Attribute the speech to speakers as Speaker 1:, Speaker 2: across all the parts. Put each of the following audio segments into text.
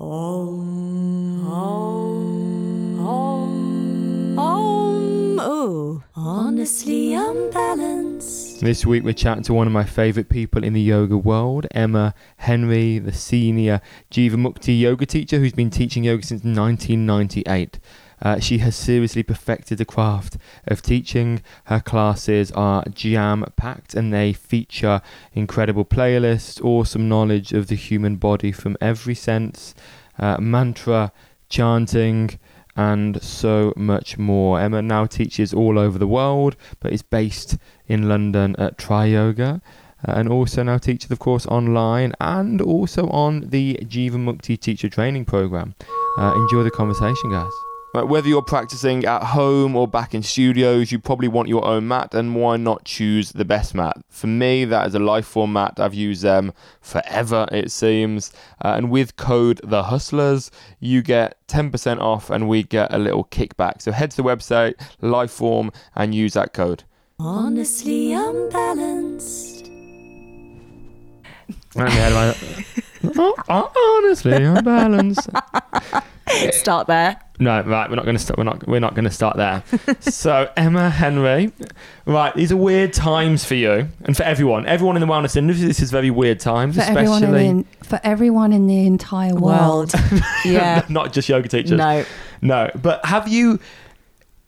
Speaker 1: Om, om, om, om. Oh, honestly unbalanced.
Speaker 2: This week we're chatting to one of my favourite people in the yoga world, Emma Henry, the senior Jivamukti yoga teacher who's been teaching yoga since 1998. Uh, she has seriously perfected the craft of teaching. Her classes are jam packed and they feature incredible playlists, awesome knowledge of the human body from every sense, uh, mantra, chanting, and so much more. Emma now teaches all over the world, but is based in London at Tri Yoga. Uh, and also now teaches, of course, online and also on the Jivamukti teacher training program. Uh, enjoy the conversation, guys. Right, whether you're practicing at home or back in studios, you probably want your own mat, and why not choose the best mat? For me, that is a Liforme mat. I've used them forever, it seems. Uh, and with code The Hustlers, you get 10% off, and we get a little kickback. So head to the website Liforme and use that code.
Speaker 1: Honestly unbalanced.
Speaker 2: Honestly, unbalanced.
Speaker 3: Start there.
Speaker 2: No, right. We're not going to start. We're not. We're not going to start there. so Emma Henry, right. These are weird times for you and for everyone. Everyone in the wellness industry. This is very weird times,
Speaker 4: for everyone, in
Speaker 2: especially
Speaker 4: the, for everyone in the entire world.
Speaker 3: yeah.
Speaker 2: not just yoga teachers.
Speaker 3: No.
Speaker 2: no. But have you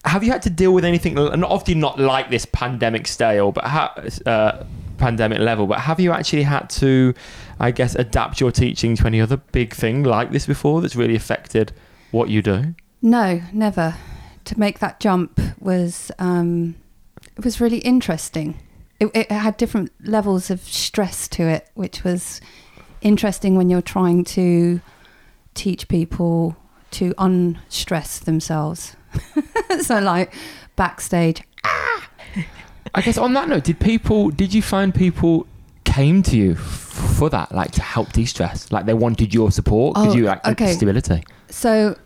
Speaker 2: have you had to deal with anything? And obviously not like this pandemic style, but ha- uh, pandemic level. But have you actually had to, I guess, adapt your teaching to any other big thing like this before that's really affected what you do?
Speaker 4: No, never. To make that jump was um, it was really interesting. It, it had different levels of stress to it, which was interesting when you're trying to teach people to unstress themselves. so, like backstage,
Speaker 2: I guess on that note, did people? Did you find people came to you f- for that, like to help de-stress, like they wanted your support? Could
Speaker 4: Oh,
Speaker 2: you like
Speaker 4: okay.
Speaker 2: stability?
Speaker 4: So,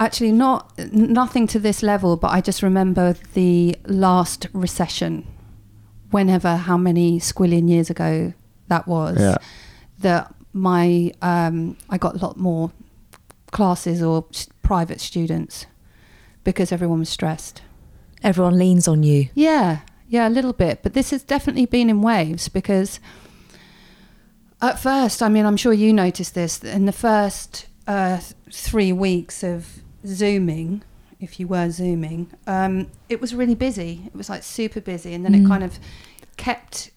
Speaker 4: actually, not nothing to this level, but I just remember the last recession, whenever how many squillion years ago that was.
Speaker 2: Yeah.
Speaker 4: That my um, I got a lot more classes or private students because everyone was stressed.
Speaker 3: Everyone leans on you.
Speaker 4: Yeah, yeah, a little bit. But this has definitely been in waves because at first, I mean, I'm sure you noticed this in the first uh, three weeks of Zooming, if you were Zooming, um, it was really busy. It was like super busy. And then it
Speaker 3: Mm.
Speaker 4: kind of kept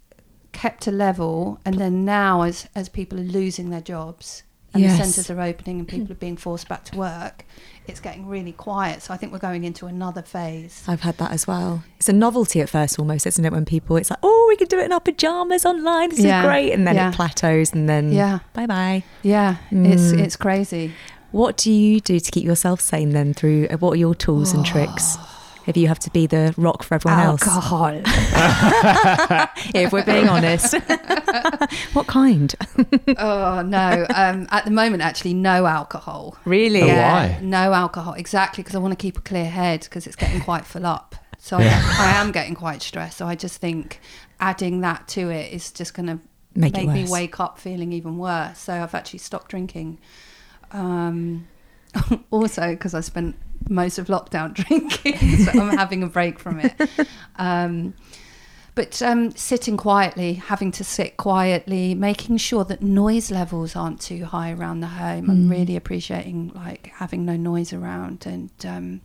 Speaker 4: kept a level and then now as as people are losing their jobs and
Speaker 3: Yes.
Speaker 4: the centres are opening and people are being forced back to work it's getting really quiet so i think we're going into another phase
Speaker 3: I've had that as well. It's a novelty at first, almost, isn't it? When people, it's like, oh, we can do it in our pajamas online. This
Speaker 4: Yeah,
Speaker 3: is great, and then
Speaker 4: yeah.
Speaker 3: it plateaus, and then
Speaker 4: Yeah.
Speaker 3: bye bye.
Speaker 4: Yeah, it's
Speaker 3: Mm.
Speaker 4: it's crazy.
Speaker 3: What do you do to keep yourself sane then? Through uh, what are your tools and tricks? If you have to be the rock for everyone else?
Speaker 4: Alcohol.
Speaker 3: else, if we're being honest, what kind?
Speaker 4: oh no. Um, at the moment, actually, no alcohol.
Speaker 3: Really?
Speaker 2: Oh,
Speaker 4: Yeah,
Speaker 2: why?
Speaker 4: No alcohol. Exactly, because I want to keep a clear head because it's getting quite full up. So
Speaker 2: Yeah.
Speaker 4: I, I am getting quite stressed. So I just think adding that to it is just going to
Speaker 3: Make
Speaker 4: make, me wake up feeling even worse. So I've actually stopped drinking. Um, also, because I spent most of lockdown drinking, so I'm having a break from it. Um, but um, sitting quietly, having to sit quietly, making sure that noise levels aren't too high around the home. I'm
Speaker 3: Mm.
Speaker 4: really appreciating like having no noise around and um,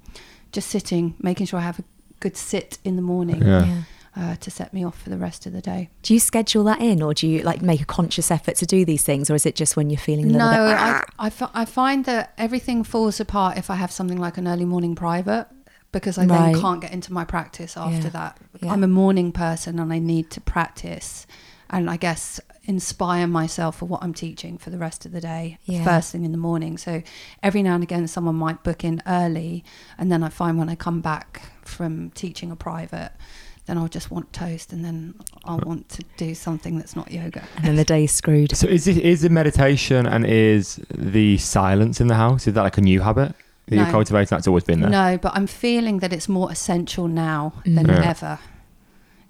Speaker 4: just sitting, making sure I have a good sit in the morning
Speaker 2: Yeah.
Speaker 4: Uh, to set me off for the rest of the day.
Speaker 3: Do you schedule that in, or do you like make a conscious effort to do these things, or is it just when you're feeling a
Speaker 4: No,
Speaker 3: little bit?
Speaker 4: I, I, find that everything falls apart if I have something like an early morning private because I
Speaker 3: Right.
Speaker 4: then can't get into my practice after
Speaker 3: Yeah.
Speaker 4: that.
Speaker 3: Yeah.
Speaker 4: I'm a morning person and I need to practice and I guess inspire myself for what I'm teaching for the rest of the day,
Speaker 3: Yeah.
Speaker 4: first thing in the morning. So every now and again, someone might book in early, and then I find when I come back from teaching a private, then I'll just want toast, and then I'll want to do something that's not yoga.
Speaker 3: and then the day's screwed.
Speaker 2: So is it is the meditation and is the silence in the house? Is that like a new habit that you're cultivating? That's always been there.
Speaker 4: No, but I'm feeling that it's more essential now than
Speaker 3: Mm.
Speaker 2: Yeah.
Speaker 4: ever.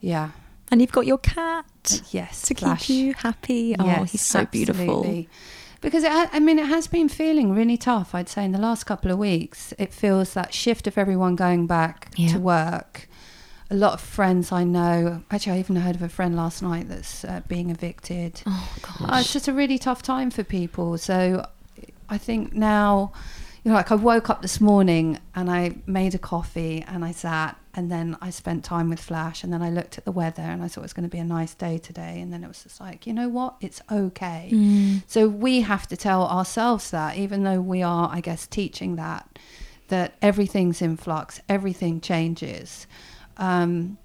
Speaker 4: Yeah.
Speaker 3: And you've got your cat
Speaker 4: Yes.
Speaker 3: to keep you happy. Oh,
Speaker 4: Yes,
Speaker 3: he's so beautiful.
Speaker 4: because it, I mean, it has been feeling really tough. I'd say in the last couple of weeks, it feels that shift of everyone going back
Speaker 3: Yeah.
Speaker 4: to work. A lot of friends I know. Actually, I even heard of a friend last night that's uh, being evicted.
Speaker 3: Oh
Speaker 4: Uh,
Speaker 3: gosh.
Speaker 4: it's just a really tough time for people. So I think now, you know, like I woke up this morning and I made a coffee and I sat and then I spent time with Flash and then I looked at the weather and I thought it was going to be a nice day today. And then it was just like, you know what? It's okay.
Speaker 3: Mm.
Speaker 4: So we have to tell ourselves that, even though we are, I guess, teaching that, that everything's in flux, everything changes. Um,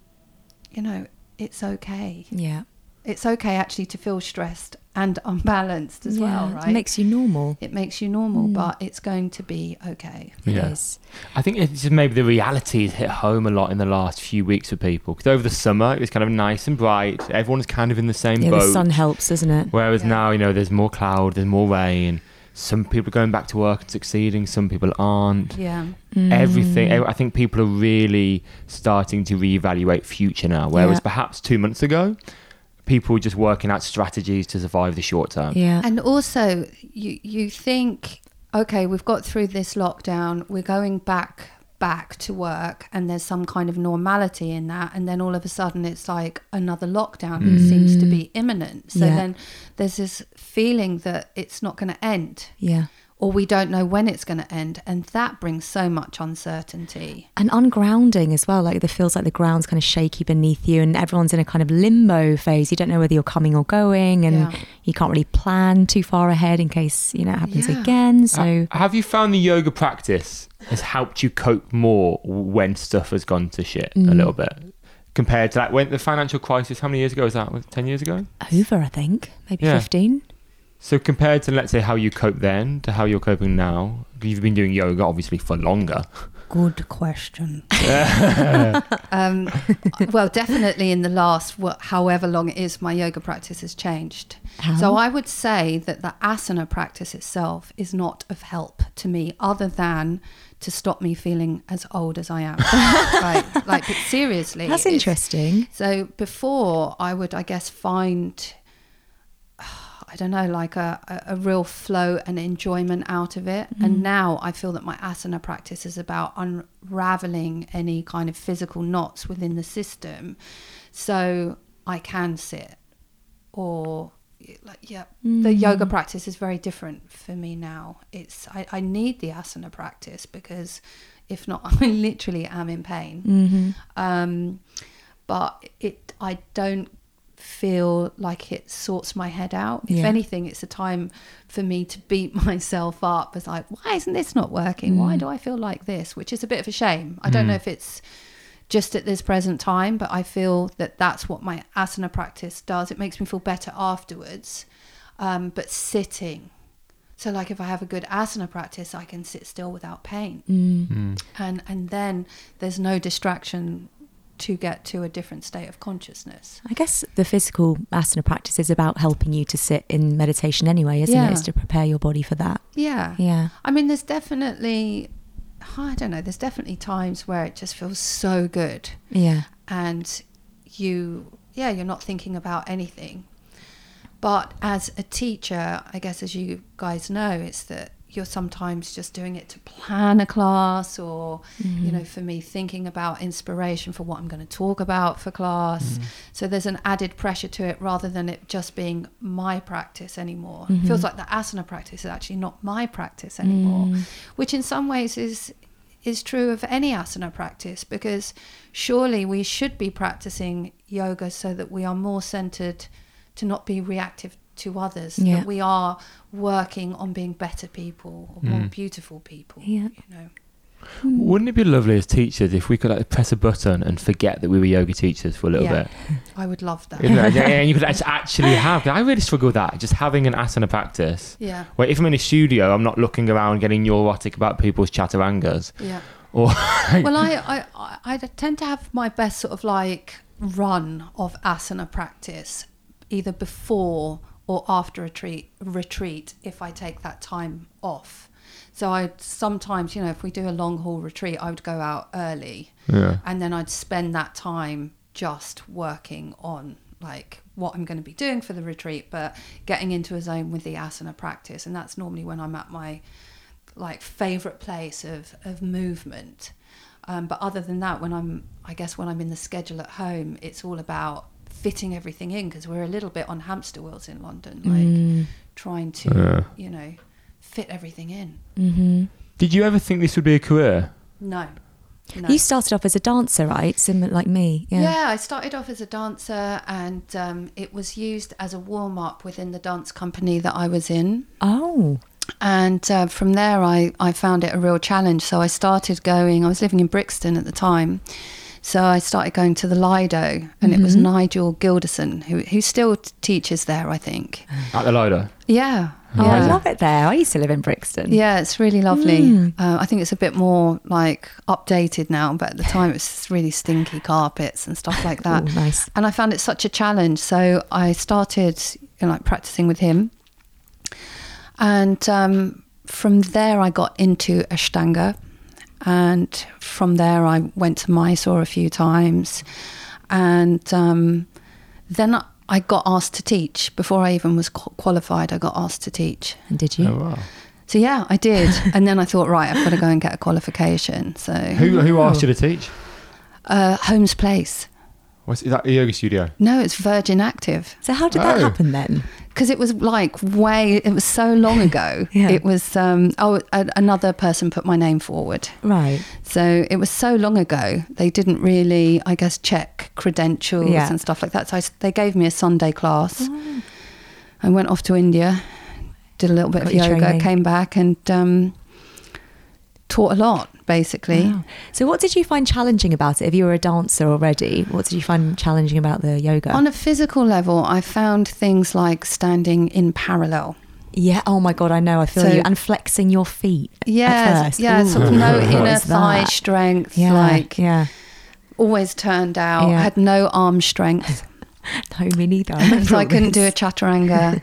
Speaker 4: you know, it's okay.
Speaker 3: Yeah.
Speaker 4: It's okay actually to feel stressed and unbalanced as well, right?
Speaker 3: It makes you normal.
Speaker 4: it makes you normal,
Speaker 3: Mm.
Speaker 4: but it's going to be okay.
Speaker 3: Yes.
Speaker 2: Yeah. I think it's just maybe the reality has hit home a lot in the last few weeks for people. Because over the summer, it was kind of nice and bright. Everyone's kind of in the same
Speaker 3: Yeah,
Speaker 2: boat.
Speaker 3: the sun helps, doesn't it?
Speaker 2: Whereas
Speaker 4: Yeah.
Speaker 2: now, you know, there's more cloud, there's more rain. Some people are going back to work and succeeding, some people aren't.
Speaker 4: Yeah.
Speaker 2: Everything,
Speaker 3: Mm.
Speaker 2: I think people are really starting to reevaluate future now. Whereas
Speaker 3: Yeah.
Speaker 2: perhaps two months ago, people were just working out strategies to survive the short term.
Speaker 3: Yeah.
Speaker 4: And also, you you think, okay, we've got through this lockdown, we're going back back to work, and there's some kind of normality in that, and then all of a sudden it's like another lockdown that seems to be mm. imminent. So
Speaker 3: Yeah.
Speaker 4: then there's this feeling that it's not going to end,
Speaker 3: yeah.
Speaker 4: Or we don't know when it's going to end, and that brings so much uncertainty.
Speaker 3: And ungrounding as well. Like it feels like the ground's kind of shaky beneath you, and everyone's in a kind of limbo phase. You don't know whether you're coming or going, and
Speaker 4: Yeah.
Speaker 3: you can't really plan too far ahead in case you know it happens
Speaker 4: Yeah.
Speaker 3: again. So
Speaker 2: have you found the yoga practice has helped you cope more when stuff has gone to shit a
Speaker 3: Mm.
Speaker 2: little bit compared to that when the financial crisis? How many years ago was that? Was Ten years ago?
Speaker 3: over, I think maybe
Speaker 2: Yeah.
Speaker 3: fifteen.
Speaker 2: So compared to let's say how you cope then to how you're coping now, you've been doing yoga obviously for longer.
Speaker 4: Good question. um, well, definitely in the last, wha- however long it is, my yoga practice has changed.
Speaker 3: How?
Speaker 4: So I would say that the asana practice itself is not of help to me, other than to stop me feeling as old as I am. right? Like, but seriously,
Speaker 3: That's interesting.
Speaker 4: So before, I would, I guess, find. I don't know, like a, a, real flow and enjoyment out of it. And now I feel that my asana practice is about unraveling any kind of physical knots within the system. So I can sit or like yeah the yoga practice is very different for me now it's I, I need the asana practice because if not i literally am in pain
Speaker 3: hmm
Speaker 4: um, but it I don't feel like it sorts my head out. If
Speaker 3: Yeah.
Speaker 4: anything, it's a time for me to beat myself up as like, why isn't this not working? Why
Speaker 3: Mm.
Speaker 4: do I feel like this? Which is a bit of a shame. I don't know
Speaker 2: Mm.
Speaker 4: if it's just at this present time, but I feel that that's what my asana practice does. It makes me feel better afterwards. Um, but sitting. So like if I have a good asana practice, I can sit still without pain
Speaker 3: Mm.
Speaker 2: Mm.
Speaker 4: and and then there's no distraction to get to a different state of consciousness.
Speaker 3: I guess the physical asana practice is about helping you to sit in meditation anyway, isn't
Speaker 4: Yeah.
Speaker 3: it? It's to prepare your body for that.
Speaker 4: Yeah.
Speaker 3: Yeah.
Speaker 4: I mean, there's definitely, I don't know, there's definitely times where it just feels so good
Speaker 3: Yeah.
Speaker 4: and you, yeah, you're not thinking about anything. But as a teacher, I guess as you guys know, it's that you're sometimes just doing it to plan a class or, you know, mm-hmm. for me, thinking about inspiration for what I'm going to talk about for class. Mm-hmm. So there's an added pressure to it rather than it just being my practice anymore. It mm-hmm. feels like the asana practice is actually not my practice anymore, mm. which in some ways is is true of any asana practice because surely we should be practicing yoga so that we are more centered to not be reactive to others
Speaker 3: Yeah.
Speaker 4: that we are working on being better people or more
Speaker 2: Mm.
Speaker 4: beautiful people
Speaker 3: Yeah.
Speaker 4: you know
Speaker 2: Wouldn't it be lovely as teachers if we could like press a button and forget that we were yoga teachers for a little
Speaker 4: Yeah.
Speaker 2: bit?
Speaker 4: i would love that
Speaker 2: Isn't it? Yeah, and you could actually have. I really struggle with that. Just having an asana practice.
Speaker 4: yeah
Speaker 2: Where if I'm in a studio, I'm not looking around getting neurotic about people's chaturangas.
Speaker 4: yeah
Speaker 2: Or
Speaker 4: well I, I i I tend to have my best sort of like run of asana practice either before or after a treat, retreat if i take that time off so i sometimes you know if we do a long haul retreat i would go out early
Speaker 2: yeah.
Speaker 4: and then I'd spend that time just working on like what I'm going to be doing for the retreat, but getting into a zone with the asana practice, and that's normally when I'm at my like favorite place of of movement. Um, but other than that, when I'm, I guess when I'm in the schedule at home, it's all about fitting everything in because we're a little bit on hamster wheels in London, like
Speaker 3: Mm.
Speaker 4: trying to,
Speaker 2: Yeah.
Speaker 4: you know, fit everything in.
Speaker 3: Mm-hmm.
Speaker 2: Did you ever think this would be a career?
Speaker 4: No. no.
Speaker 3: You started off as a dancer, right? Similar like me. Yeah.
Speaker 4: Yeah. I started off as a dancer, and um, it was used as a warm up within the dance company that I was in.
Speaker 3: Oh.
Speaker 4: And uh, from there, I, I found it a real challenge. So I started going, I was living in Brixton at the time. So I started going to the Lido, and it was
Speaker 3: Mhm.
Speaker 4: Nigel Gilderson, who, who still t- teaches there, I think.
Speaker 2: At the Lido?
Speaker 4: Yeah.
Speaker 3: Oh, I love it there. I used to live in Brixton.
Speaker 4: Yeah, it's really lovely.
Speaker 3: Mm.
Speaker 4: Uh, I think it's a bit more like updated now, but at the time it was really stinky carpets and stuff like that.
Speaker 3: Ooh, nice.
Speaker 4: and I found it such a challenge. So I started, you know, like practicing with him, and um, from there I got into Ashtanga, and from there I went to Mysore a few times, and um, then I- I got asked to teach before I even was qualified. I got asked to teach.
Speaker 3: And did you?
Speaker 2: Oh, wow.
Speaker 4: So yeah, I did, and then I thought, right, I've got to go and get a qualification. So
Speaker 2: Who, who asked you to teach?
Speaker 4: uh, Holmes Place.
Speaker 2: Was, is that a yoga studio?
Speaker 4: No, it's Virgin Active.
Speaker 3: So how did that
Speaker 2: Oh.
Speaker 3: happen then?
Speaker 4: Because it was like way it was so long ago
Speaker 3: Yeah.
Speaker 4: it was um oh a, another person put my name forward
Speaker 3: Right.
Speaker 4: so it was so long ago they didn't really i guess check credentials
Speaker 3: Yeah.
Speaker 4: and stuff like that so I they gave me a sunday class i went off to india did a little bit
Speaker 3: Got
Speaker 4: of yoga
Speaker 3: training.
Speaker 4: came back and um taught a lot basically
Speaker 3: Wow. So what did you find challenging about it? If you were a dancer already, what did you find challenging about the yoga?
Speaker 4: on a physical level i found things like standing in parallel
Speaker 3: yeah. Oh my god, I know. I feel
Speaker 4: So-
Speaker 3: you. And flexing your feet.
Speaker 4: yeah yeah
Speaker 3: Ooh,
Speaker 4: sort of no
Speaker 3: what
Speaker 4: inner thigh
Speaker 3: that?
Speaker 4: strength
Speaker 3: Yeah.
Speaker 4: like
Speaker 3: yeah.
Speaker 4: always turned out.
Speaker 3: Yeah.
Speaker 4: Had no arm strength,
Speaker 3: No, me neither. I
Speaker 4: so I couldn't do a chaturanga.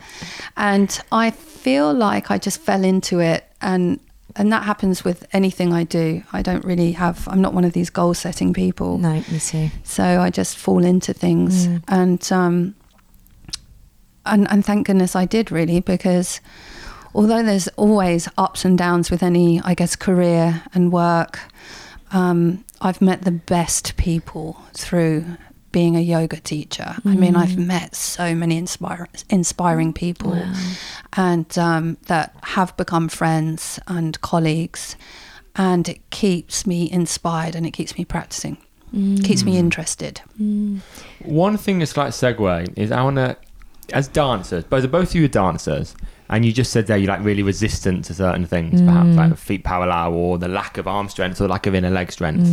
Speaker 4: and I feel like I just fell into it, and and that happens with anything I do. I don't really have. I'm not one of these goal setting people,
Speaker 3: No, me too.
Speaker 4: so I just fall into things,
Speaker 3: Mm.
Speaker 4: and um, and and thank goodness I did really because. Although there's always ups and downs with any, I guess, career and work, um, I've met the best people through being a yoga teacher. I mean, I've
Speaker 3: Mm.
Speaker 4: met so many inspire, inspiring people
Speaker 3: Wow.
Speaker 4: and um, that have become friends and colleagues. And it keeps me inspired and it keeps me practicing, keeps me interested.
Speaker 3: Mm.
Speaker 2: One thing that's like segue is I want to, as dancers, both both of you are dancers, and you just said there you're like really resistant to certain things, perhaps
Speaker 3: Mm.
Speaker 2: like the feet parallel or the lack of arm strength or lack of inner leg strength.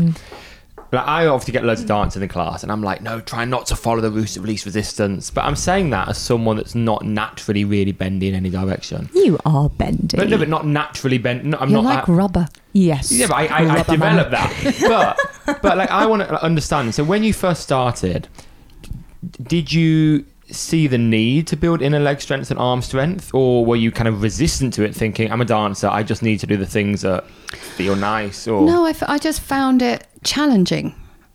Speaker 2: Like I obviously get loads of dance in the class, and I'm like, no, try not to follow the route of least resistance. But I'm saying that as someone that's not naturally really bendy in any direction.
Speaker 3: You are bendy.
Speaker 2: But no, but not naturally bent. No, I'm
Speaker 4: You're
Speaker 2: not.
Speaker 4: like
Speaker 2: I-
Speaker 4: rubber.
Speaker 3: yes.
Speaker 2: yeah, but I, I, I developed that. But but like I want to understand. So when you first started, did you see the need to build inner leg strength and arm strength, or were you kind of resistant to it, thinking I'm a dancer, I just need to do the things that feel nice? Or
Speaker 4: No, I, f- I just found it challenging.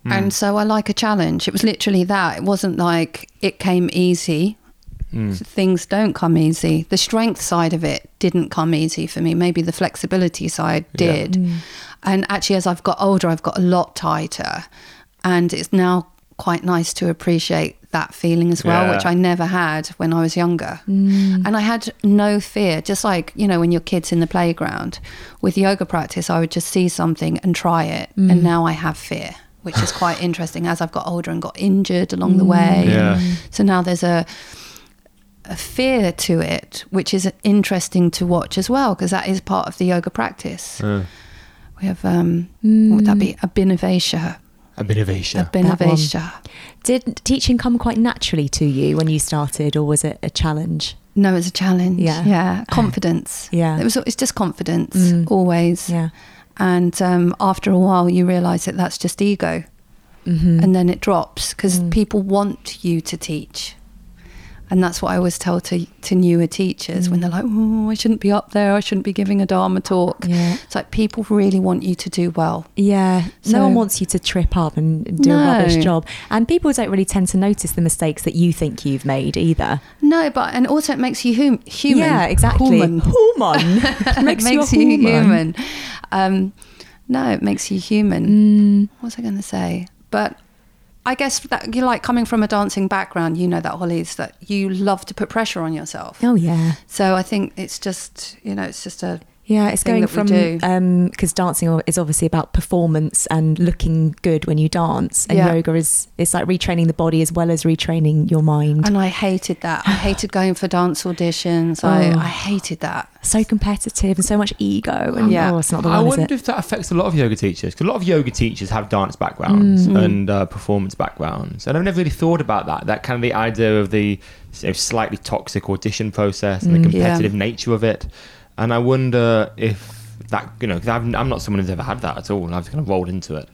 Speaker 4: And so I like a challenge. It was literally that. It wasn't like it came easy.
Speaker 2: Mm.
Speaker 4: Things don't come easy. The strength side of it didn't come easy for me. Maybe the flexibility side
Speaker 2: Yeah.
Speaker 4: did.
Speaker 3: Mm.
Speaker 4: And actually, as I've got older, I've got a lot tighter. And it's now quite nice to appreciate that feeling as well,
Speaker 2: Yeah.
Speaker 4: which I never had when I was younger.
Speaker 3: Mm.
Speaker 4: And I had no fear, just like, you know, when your kid's in the playground. With yoga practice, I would just see something and try it.
Speaker 3: Mm.
Speaker 4: And now I have fear, which is quite interesting as I've got older and got injured along the way.
Speaker 2: Yeah.
Speaker 4: So now there's a a fear to it, which is interesting to watch as well, because that is part of the yoga practice.
Speaker 2: Uh,
Speaker 4: We have, um, what would that be? Abhinivesha.
Speaker 2: A bit of Asia.
Speaker 4: Abhinivesha.
Speaker 3: Did teaching come quite naturally to you when you started, or was it a challenge?
Speaker 4: No, it's a challenge.
Speaker 3: Yeah.
Speaker 4: Yeah. Confidence.
Speaker 3: Yeah.
Speaker 4: It was, it's just confidence,
Speaker 3: Mm.
Speaker 4: always.
Speaker 3: Yeah.
Speaker 4: And um, after a while, you realize that that's just ego.
Speaker 3: Mm-hmm.
Speaker 4: And then it drops because
Speaker 3: Mm.
Speaker 4: people want you to teach. And that's what I always tell to to newer teachers when they're like, "Oh, I shouldn't be up there. I shouldn't be giving a Dharma talk."
Speaker 3: Yeah.
Speaker 4: It's like people really want you to do well.
Speaker 3: Yeah,
Speaker 4: So-
Speaker 3: no one wants you to trip up and do a rubbish job. And people don't really tend to notice the mistakes that you think you've made either.
Speaker 4: No, but and also it makes you hum- human.
Speaker 3: Yeah, exactly.
Speaker 4: Human.
Speaker 3: Human.
Speaker 4: it
Speaker 3: makes
Speaker 4: makes
Speaker 3: you
Speaker 4: you
Speaker 3: human.
Speaker 4: human. Um, no, it makes you human.
Speaker 3: Mm,
Speaker 4: What was I going to say? But I guess that you like coming from a dancing background. You know that Holly is that you love to put pressure on yourself.
Speaker 3: oh yeah.
Speaker 4: So I think it's just you know it's just a
Speaker 3: Yeah, it's going from
Speaker 4: do.
Speaker 3: because dancing is obviously about performance and looking good when you dance, and
Speaker 4: Yeah.
Speaker 3: yoga is it's like retraining the body as well as retraining your mind.
Speaker 4: and I hated that. I hated going for dance auditions. I,
Speaker 3: Oh.
Speaker 4: I hated that.
Speaker 3: so competitive and so much ego, and
Speaker 4: Yeah.
Speaker 3: oh, it's not the
Speaker 2: I
Speaker 3: one, is
Speaker 2: wonder
Speaker 3: it?
Speaker 2: if that affects a lot of yoga teachers because a lot of yoga teachers have dance backgrounds
Speaker 3: Mm.
Speaker 2: and uh, performance backgrounds, and I've never really thought about that. That kind of the idea of the you know, slightly toxic audition process and the
Speaker 3: Mm.
Speaker 4: Yeah.
Speaker 2: competitive nature of it, and I wonder if that you know I'm, I'm not someone who's ever had that at all, and I've kind of rolled into it.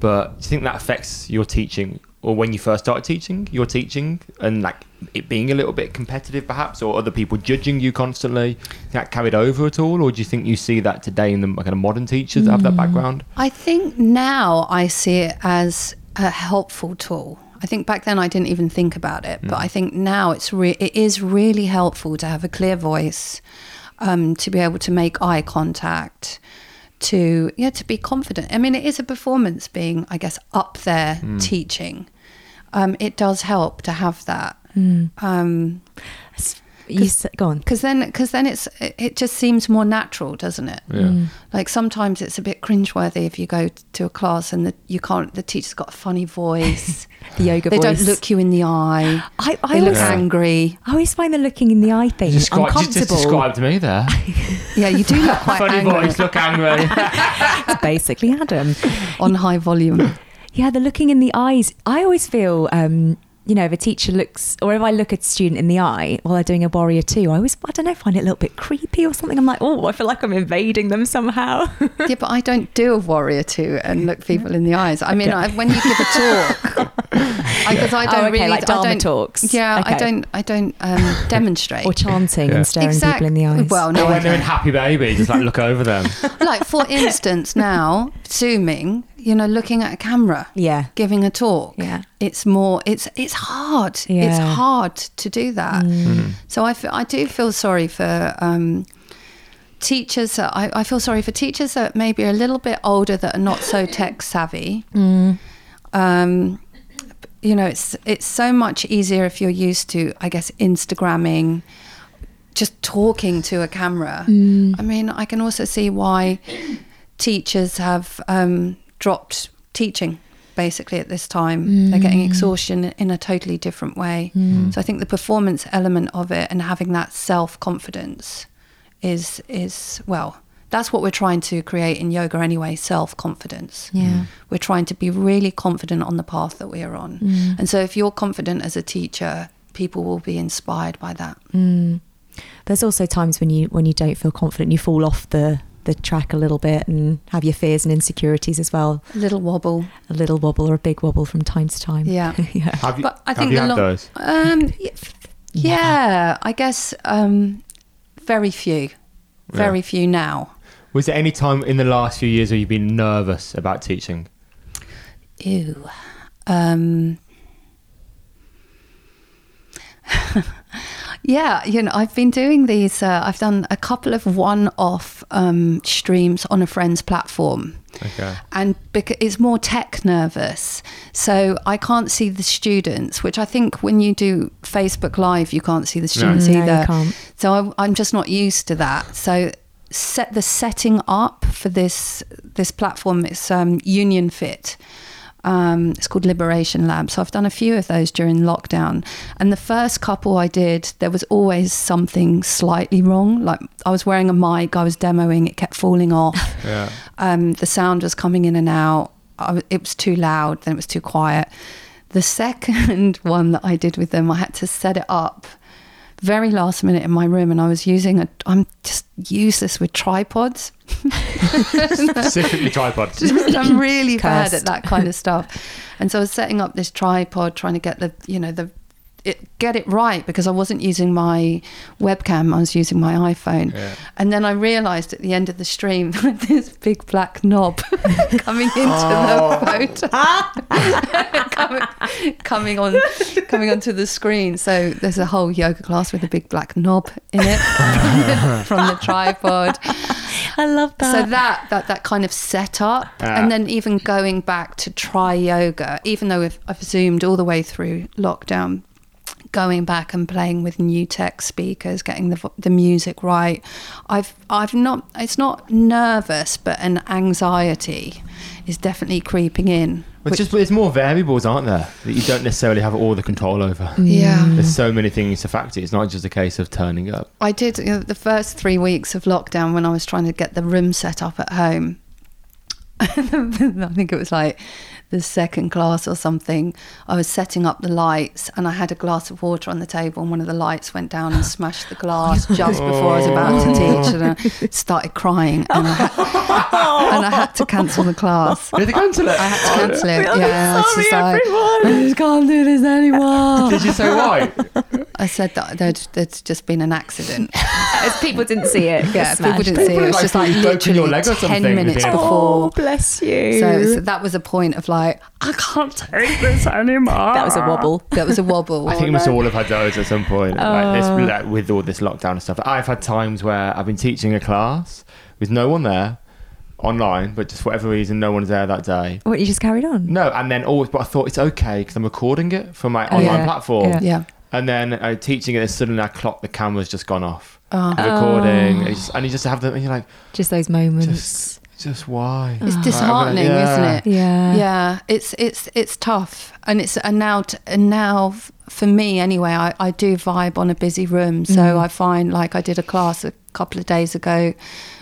Speaker 2: But do you think that affects your teaching, or when you first started teaching, your teaching, and like it being a little bit competitive, perhaps, or other people judging you constantly? That carried over at all, or do you think you see that today in the kind of modern teachers that have that mm. background?
Speaker 4: I think now I see it as a helpful tool. I think back then I didn't even think about it, but mm. I think now it's re- it is really helpful to have a clear voice, um, to be able to make eye contact, to yeah, to be confident. I mean, it is a performance being, I guess, up there teaching. Um, it does help to have that. Um,
Speaker 3: You s- go on.
Speaker 4: because then because then it's it it just seems more natural doesn't it
Speaker 2: Yeah.
Speaker 4: like sometimes it's a bit cringeworthy if you go to a class and the, you can't the teacher's got a funny voice
Speaker 3: The yoga
Speaker 4: they
Speaker 3: voice.
Speaker 4: don't look you in the eye
Speaker 3: I, I
Speaker 4: they look
Speaker 2: Yeah.
Speaker 4: angry
Speaker 3: I always find the looking in the eye thing
Speaker 2: Describe, just,
Speaker 3: uncomfortable.
Speaker 2: just described me there.
Speaker 4: yeah you do look quite
Speaker 2: Funny
Speaker 4: angry
Speaker 2: voice, look angry.
Speaker 3: It's basically Adam.
Speaker 4: on high volume
Speaker 3: Yeah, the looking in the eyes. I always feel, um, you know, if a teacher looks, or if I look at a student in the eye while they're doing a warrior two, I always, I don't know, find it a little bit creepy or something. I'm like, oh, I feel like I'm invading them somehow.
Speaker 4: yeah but I don't do a warrior two and look people in the eyes I mean
Speaker 3: Okay.
Speaker 4: I, when you give a talk because I,
Speaker 3: Oh,
Speaker 4: don't
Speaker 3: okay,
Speaker 4: really
Speaker 3: like
Speaker 4: I don't,
Speaker 3: talks.
Speaker 4: yeah I don't I don't um, demonstrate
Speaker 3: or chanting
Speaker 2: Yeah.
Speaker 3: and staring
Speaker 4: Exact-
Speaker 3: people in the eyes.
Speaker 4: well no I
Speaker 2: when they're in happy baby, just like look over them.
Speaker 4: like for instance now zooming you know looking at a camera
Speaker 3: yeah.
Speaker 4: giving a talk
Speaker 3: Yeah.
Speaker 4: it's more it's it's hard it's
Speaker 3: Yeah. Mm.
Speaker 4: hard to do that so I, feel, I do feel sorry for um, teachers that I, I feel sorry for teachers that maybe are a little bit older that are not so tech savvy
Speaker 3: Mm.
Speaker 4: um, you know it's it's so much easier if you're used to i guess instagramming just talking to a camera
Speaker 3: Mm.
Speaker 4: i mean i can also see why teachers have um, dropped teaching basically at this time they're getting exhaustion in a totally different way so i think the performance element of it and having that self-confidence is is well that's what we're trying to create in yoga anyway self-confidence
Speaker 3: Yeah.
Speaker 4: we're trying to be really confident on the path that we are on.
Speaker 3: Mm.
Speaker 4: And so if you're confident as a teacher, people will be inspired by that.
Speaker 3: Mm. There's also times when you when you don't feel confident, you fall off the the track a little bit and have your fears and insecurities as well.
Speaker 4: A little wobble.
Speaker 3: A little wobble or a big wobble from time to time.
Speaker 4: Yeah.
Speaker 3: yeah.
Speaker 2: Have you,
Speaker 4: But I
Speaker 2: have
Speaker 4: think
Speaker 2: you
Speaker 4: the
Speaker 2: had
Speaker 4: lo-
Speaker 2: those?
Speaker 4: Um, y- yeah, I guess um, very few. Very few now.
Speaker 2: Was there any time in the last few years where you've been nervous about teaching?
Speaker 4: Ew. Um, yeah, you know, I've been doing these. Uh, I've done a couple of one-off um, streams on a friend's platform,
Speaker 2: Okay.
Speaker 4: and because it's more tech nervous, so I can't see the students. Which I think when you do Facebook Live, you can't see the students
Speaker 3: No, you
Speaker 4: either.
Speaker 3: can't.
Speaker 4: So I, I'm just not used to that. So set the setting up for this this platform. It's um, Union Fit. Um, it's called Liberation Lab. So I've done a few of those during lockdown. And the first couple I did, there was always something slightly wrong. Like I was wearing a mic, I was demoing, it kept falling off.
Speaker 2: Yeah.
Speaker 4: Um, the sound was coming in and out. I it was too loud, then it was too quiet. The second one that I did with them, I had to set it up very last minute in my room, and I was using a. I'm just useless with tripods.
Speaker 2: Specifically tripods.
Speaker 4: Just- I'm really bad at that kind of stuff. And so I was setting up this tripod, trying to get the you know the it, get it right because I wasn't using my webcam. I was using my iPhone.
Speaker 2: Yeah.
Speaker 4: And then I realised at the end of the stream this big black knob coming into
Speaker 2: Oh.
Speaker 4: the photo, coming, coming on, coming onto the screen. So there's a whole yoga class with a big black knob in it from the tripod.
Speaker 3: I love that.
Speaker 4: So that that that kind of setup,
Speaker 2: Ah.
Speaker 4: and then even going back to Tri Yoga, even though I've, I've zoomed all the way through lockdown, going back and playing with new tech speakers, getting the the music right. I've I've not. It's not nervous, but an anxiety is definitely creeping in.
Speaker 2: But it's just there's more variables, aren't there, that you don't necessarily have all the control over.
Speaker 4: yeah. Mm.
Speaker 2: There's so many things to factor. It's not just a case of turning up.
Speaker 4: I did you know, the first three weeks of lockdown when I was trying to get the room set up at home. I think it was like the second class or something. I was setting up the lights and I had a glass of water on the table, and one of the lights went down and smashed the glass just before I was about to oh. teach, and I started crying, and I had, and I had to cancel the class.
Speaker 2: Did they cancel it?
Speaker 4: I had to cancel it.
Speaker 3: I'm
Speaker 4: Yeah, I was
Speaker 3: sorry,
Speaker 4: just like,
Speaker 3: everyone.
Speaker 4: I just can't do this anymore.
Speaker 2: Did you say why?
Speaker 4: I said that there'd, there'd just been an accident.
Speaker 3: As people didn't see it. get
Speaker 4: Yeah, people didn't see it. It was
Speaker 2: Like,
Speaker 4: just like
Speaker 2: you've your
Speaker 4: literally
Speaker 2: leg or
Speaker 4: 10 minutes
Speaker 2: yeah.
Speaker 3: Oh,
Speaker 4: before.
Speaker 3: bless you.
Speaker 4: So, so that was a point of like, I can't take this anymore.
Speaker 3: that was a wobble.
Speaker 4: That was a wobble.
Speaker 2: I think we must all have had those at some point. Like this,
Speaker 3: Oh.
Speaker 2: like, with all this lockdown and stuff. I've had times where I've been teaching a class with no one there, online, but just for whatever reason, no one's there that day.
Speaker 3: What, you just carried on?
Speaker 2: No, and then always, but I thought it's okay because I'm recording it from my online
Speaker 3: yeah,
Speaker 2: platform.
Speaker 3: yeah.
Speaker 4: yeah.
Speaker 2: And then uh, teaching it, and suddenly I clocked the camera's just gone off.
Speaker 4: Oh.
Speaker 2: Recording, and, you just, and you just have them, and you're like,
Speaker 3: Just those moments.
Speaker 2: just, just why?
Speaker 4: It's
Speaker 3: Oh.
Speaker 4: disheartening,
Speaker 2: Yeah.
Speaker 4: isn't it?
Speaker 3: yeah.
Speaker 4: Yeah, it's it's it's tough, and it's and now t- and now f- for me anyway, I, I do vibe on a busy room, so
Speaker 3: Mm.
Speaker 4: I find like I did a class a couple of days ago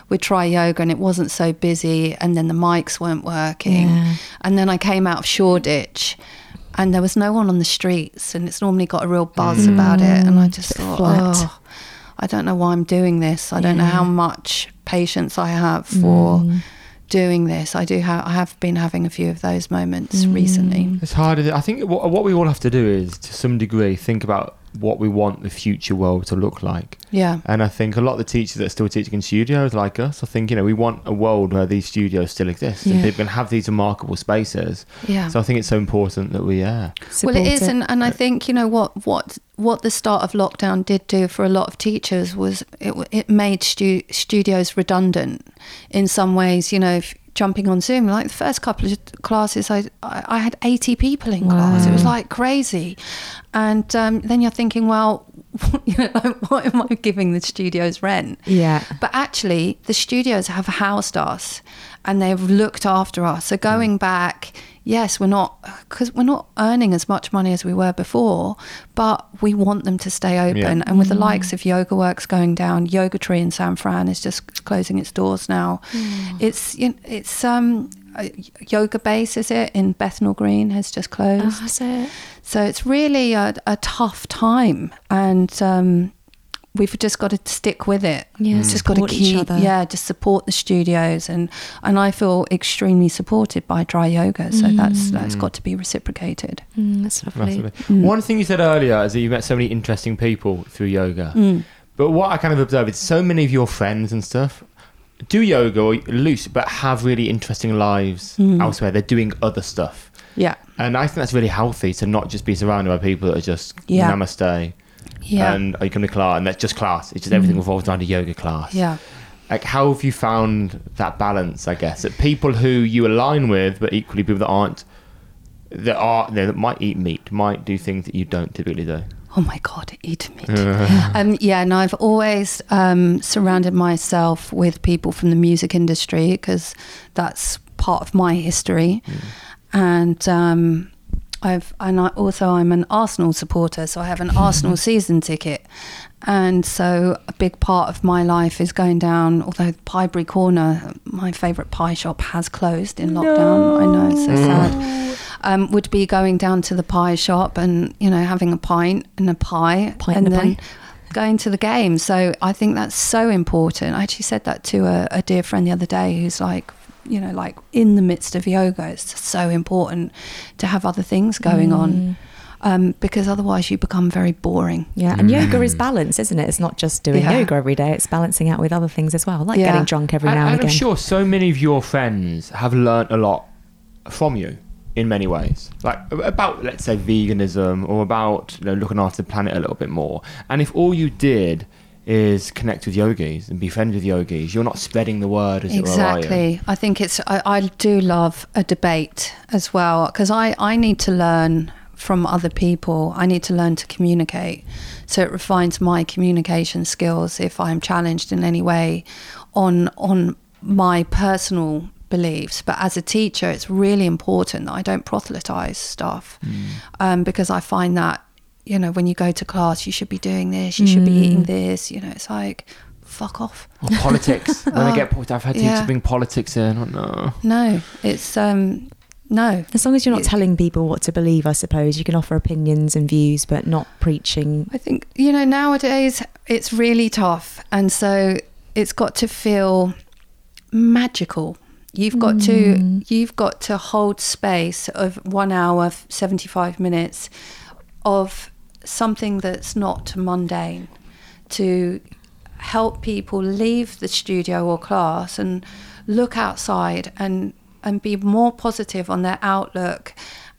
Speaker 4: with Tri Yoga, and it wasn't so busy, and then the mics weren't working,
Speaker 3: Yeah.
Speaker 4: and then I came out of Shoreditch. And there was no one on the streets, and it's normally got a real buzz about it. And I just thought,
Speaker 3: flat.
Speaker 4: oh, I don't know why I'm doing this. I don't know how much patience I have for
Speaker 3: Mm.
Speaker 4: doing this. I do have I have been having a few of those moments
Speaker 3: Mm.
Speaker 4: recently.
Speaker 2: It's hard. I think what, what we all have to do is, to some degree, think about what we want the future world to look like.
Speaker 4: Yeah.
Speaker 2: And I think a lot of the teachers that are still teaching in studios, like us, I think you know we want a world where these studios still exist and people can have these remarkable spaces.
Speaker 4: Yeah.
Speaker 2: So I think it's so important that we, yeah,
Speaker 4: well, it and, and I think you know what what what the start of lockdown did do for a lot of teachers was it it made stu- studios redundant in some ways. You know, if jumping on Zoom, like the first couple of classes, I I, had eighty people in class. It was like crazy, and um, then you're thinking, well, you know, like, what am I giving the studios rent?
Speaker 3: Yeah.
Speaker 4: But actually, the studios have housed us and they've looked after us. So going back, yes, we're not because we're not earning as much money as we were before, but we want them to stay open.
Speaker 2: Yeah.
Speaker 4: And with the likes of Yoga Works going down, Yoga Tree in San Fran is just closing its doors now. It's you know, it's um uh, Yoga Base is it in Bethnal Green has just closed.
Speaker 3: Oh, that's it.
Speaker 4: So it's really a, a tough time, and um, we've just got to stick with it.
Speaker 3: Yeah,
Speaker 4: It's just got to
Speaker 3: support each
Speaker 4: keep,
Speaker 3: other.
Speaker 4: yeah, just support the studios, and and I feel extremely supported by Tri Yoga. So that's that's got to be reciprocated.
Speaker 3: Mm, that's lovely.
Speaker 2: massively. One thing you said earlier is that you met so many interesting people through yoga.
Speaker 4: Mm.
Speaker 2: But what I kind of observe is so many of your friends and stuff do yoga or loose, but have really interesting lives
Speaker 4: Mm.
Speaker 2: elsewhere. They're doing other stuff.
Speaker 4: Yeah,
Speaker 2: And I think that's really healthy to not just be surrounded by people that are just
Speaker 4: Yeah.
Speaker 2: namaste
Speaker 4: yeah,
Speaker 2: and you come to class and that's just class. It's just everything revolves around a yoga class.
Speaker 4: yeah.
Speaker 2: Like how have you found that balance, I guess? That people who you align with, but equally people that aren't that are that might eat meat, might do things that you don't typically do.
Speaker 4: Oh my God, eat meat. um, yeah, and I've always um, surrounded myself with people from the music industry because that's part of my history. And um, I've and I also I'm an Arsenal supporter, so I have an Arsenal season ticket. And so a big part of my life is going down. Although Piebury Corner, my favourite pie shop, has closed in lockdown. I know it's so sad um, would be going down to the pie shop and you know having a pint and a pie
Speaker 3: Pint
Speaker 4: and
Speaker 3: and
Speaker 4: then
Speaker 3: pie.
Speaker 4: going to the game. So I think that's so important. I actually said that to a, a dear friend the other day who's like, you know, like in the midst of yoga, it's so important to have other things going on. um, because otherwise you become very boring.
Speaker 3: Yeah, and
Speaker 2: Mm.
Speaker 3: yoga is balance, isn't it? It's not just doing
Speaker 4: Yeah.
Speaker 3: yoga every day; it's balancing out with other things as well, like
Speaker 4: Yeah.
Speaker 3: getting drunk every
Speaker 2: and,
Speaker 3: now and,
Speaker 2: and I'm sure so many of your friends have learnt a lot from you in many ways, like about let's say veganism or about you know, looking after the planet a little bit more. And if all you did is connect with yogis and be friends with yogis, you're not spreading the word as it were, are?
Speaker 4: Exactly. I think it's. I, I do love a debate as well because I I need to learn from other people. I need to learn to communicate, so it refines my communication skills if I'm challenged in any way on on my personal beliefs. But as a teacher, it's really important that I don't proselytize stuff um, because I find that you know when you go to class, you should be doing this, you should be eating this. You know, it's like fuck off.
Speaker 2: Or politics. when I
Speaker 4: Oh,
Speaker 2: get, I've had teachers
Speaker 4: yeah.
Speaker 2: bring politics in. Oh, no.
Speaker 4: No, it's um no.
Speaker 3: As long as you're not
Speaker 4: It-
Speaker 3: telling people what to believe, I suppose you can offer opinions and views, but not preaching.
Speaker 4: I think you know nowadays it's really tough, and so it's got to feel magical. You've got to you've got to hold space of one hour, seventy five minutes of something that's not mundane to help people leave the studio or class and look outside and and be more positive on their outlook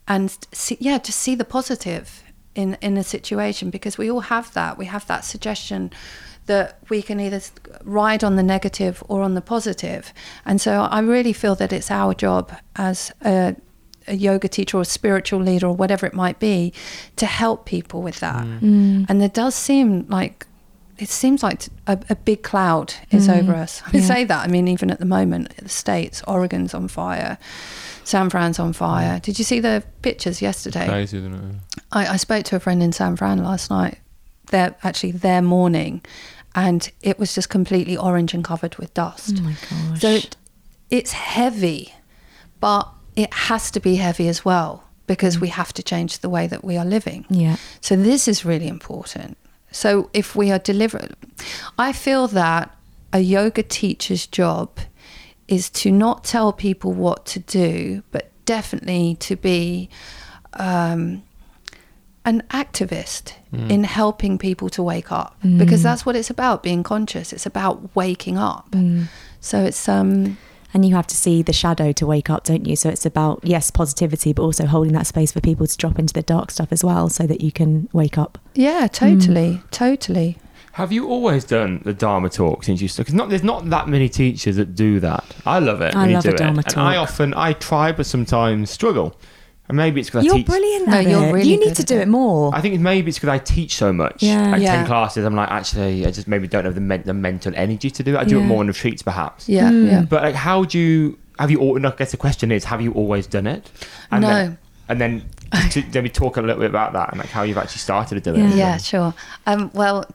Speaker 4: and see, yeah just see the positive in in a situation because we all have that. We have that suggestion that we can either ride on the negative or on the positive. And so i really feel that it's our job as a a yoga teacher or a spiritual leader or whatever it might be to help people with that mm. Mm. and there does seem like it seems like a, a big cloud is
Speaker 3: Mm.
Speaker 4: over us. I
Speaker 3: Yeah.
Speaker 4: say that. I mean, even at the moment, the states, Oregon's on fire, San Fran's on fire. Mm. Did you see the pictures yesterday?
Speaker 2: Crazy, isn't it?
Speaker 4: I, I spoke to a friend in San Fran last night. They're actually their morning, and it was just completely orange and covered with dust.
Speaker 3: Oh my gosh.
Speaker 4: So it, it's heavy, but it has to be heavy as well because we have to change the way that we are living.
Speaker 3: yeah.
Speaker 4: So this is really important. So if we are delivered, I feel that a yoga teacher's job is to not tell people what to do, but definitely to be um, an activist in helping people to wake up because that's what it's about being conscious it's about waking up so it's um
Speaker 3: And you have to see the shadow to wake up, don't you? So it's about, yes, positivity, but also holding that space for people to drop into the dark stuff as well so that you can wake up.
Speaker 4: yeah mm. totally totally
Speaker 2: Have you always done the Dharma talk since you started? Because not, there's not that many teachers that do that. I love it.
Speaker 3: I
Speaker 2: when
Speaker 3: love
Speaker 2: you
Speaker 3: a Dharma
Speaker 2: it. And I often, I try, but sometimes struggle. And maybe it's because I
Speaker 3: You're
Speaker 2: teach.
Speaker 3: brilliant
Speaker 4: No,
Speaker 3: at
Speaker 4: you're
Speaker 3: it.
Speaker 4: really
Speaker 3: you need
Speaker 4: good
Speaker 3: to
Speaker 4: at
Speaker 3: do
Speaker 4: it.
Speaker 3: it more.
Speaker 2: I think maybe it's because I teach so much.
Speaker 3: Yeah.
Speaker 2: Like
Speaker 4: Yeah.
Speaker 2: ten classes, I'm like actually, I just maybe don't have the, men- the mental energy to do it. I do it
Speaker 3: Yeah.
Speaker 2: more on retreats, perhaps.
Speaker 4: yeah
Speaker 3: Mm.
Speaker 4: yeah
Speaker 2: But like, how do you have you? al- I guess the question is, have you always done it? And
Speaker 4: No.
Speaker 2: Then, and then to, then we talk a little bit about that and like how you've actually started to do it.
Speaker 3: Yeah.
Speaker 4: Yeah, sure. Um, well,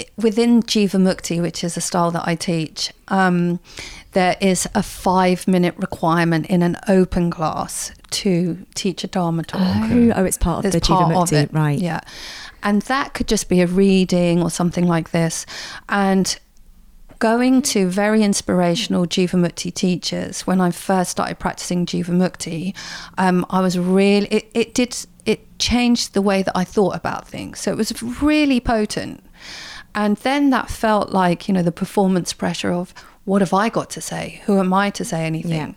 Speaker 4: i- within Jivamukti, which is a style that I teach, um, there is a five minute requirement in an open class to teach a Dharma talk.
Speaker 3: oh, oh, it's part of
Speaker 4: There's
Speaker 3: the Jiva
Speaker 4: part of
Speaker 3: Mukti,
Speaker 4: it,
Speaker 3: right?
Speaker 4: Yeah, and that could just be a reading or something like this, and going to very inspirational Jivamukti teachers when I first started practicing Jivamukti, um, I was really it, it did it changed the way that I thought about things. So it was really potent. And then that felt like, you know, the performance pressure of what have I got to say? Who am I to say anything?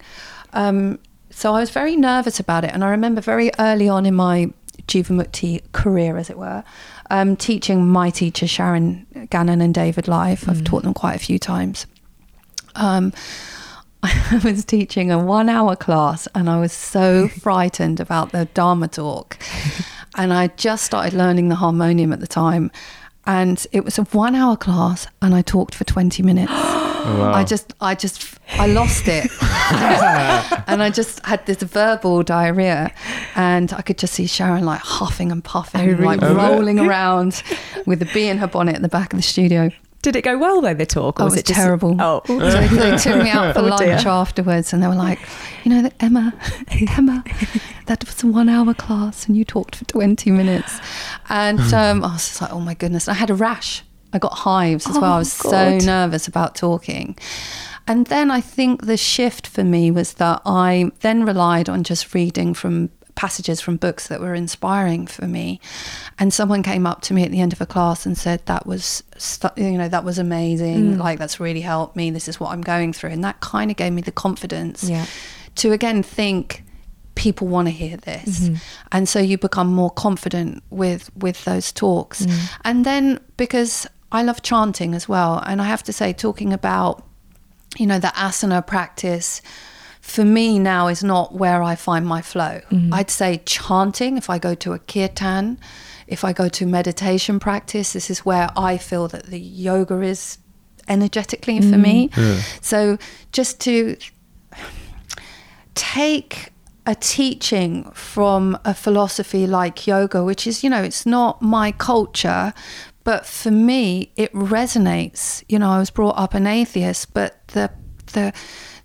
Speaker 4: Um, so I was very nervous about it. And I remember very early on in my Jivamukti career, as it were, um, teaching my teacher, Sharon Gannon and David Life. I've taught them quite a few times. Um, I was teaching a one hour class and I was so frightened about the Dharma talk. and I just started learning the harmonium at the time. And it was a one hour class and I talked for 20 minutes.
Speaker 2: wow.
Speaker 4: I just, I just, I lost it. and I just had this verbal diarrhea. And I could just see Sharon like huffing and puffing, like
Speaker 2: Oh, really?
Speaker 4: rolling around with a bee in her bonnet at the back of the studio.
Speaker 3: Did it go well though? The talk, or
Speaker 4: Oh,
Speaker 3: was
Speaker 4: it was
Speaker 3: it just,
Speaker 4: terrible.
Speaker 3: Oh,
Speaker 4: So they, they took me out for
Speaker 3: Oh,
Speaker 4: lunch
Speaker 3: dear.
Speaker 4: afterwards, and they were like, "You know, that Emma, Emma, that was a one-hour class, and you talked for twenty minutes." And um, I was just like, "Oh my goodness!" I had a rash. I got hives as well. I
Speaker 3: Oh,
Speaker 4: was so nervous about talking. And then I think the shift for me was that I then relied on just reading from passages from books that were inspiring for me. And someone came up to me at the end of a class and said, That was, stu- you know, that was amazing.
Speaker 3: Mm.
Speaker 4: Like, that's really helped me. This is what I'm going through. And that kind of gave me the confidence
Speaker 3: Yeah.
Speaker 4: to again think people want to hear this
Speaker 3: Mm-hmm.
Speaker 4: and so you become more confident with with those talks
Speaker 3: Mm.
Speaker 4: and then because i love chanting as well and i have to say talking about you know the asana practice for me now is not where i find my flow.
Speaker 3: Mm-hmm.
Speaker 4: i'd say chanting if i go to a kirtan if i go to meditation practice this is where i feel that the yoga is energetically for me. So just to take a teaching from a philosophy like yoga, which is, you know, it's not my culture, but for me, it resonates. You know, I was brought up an atheist, but the the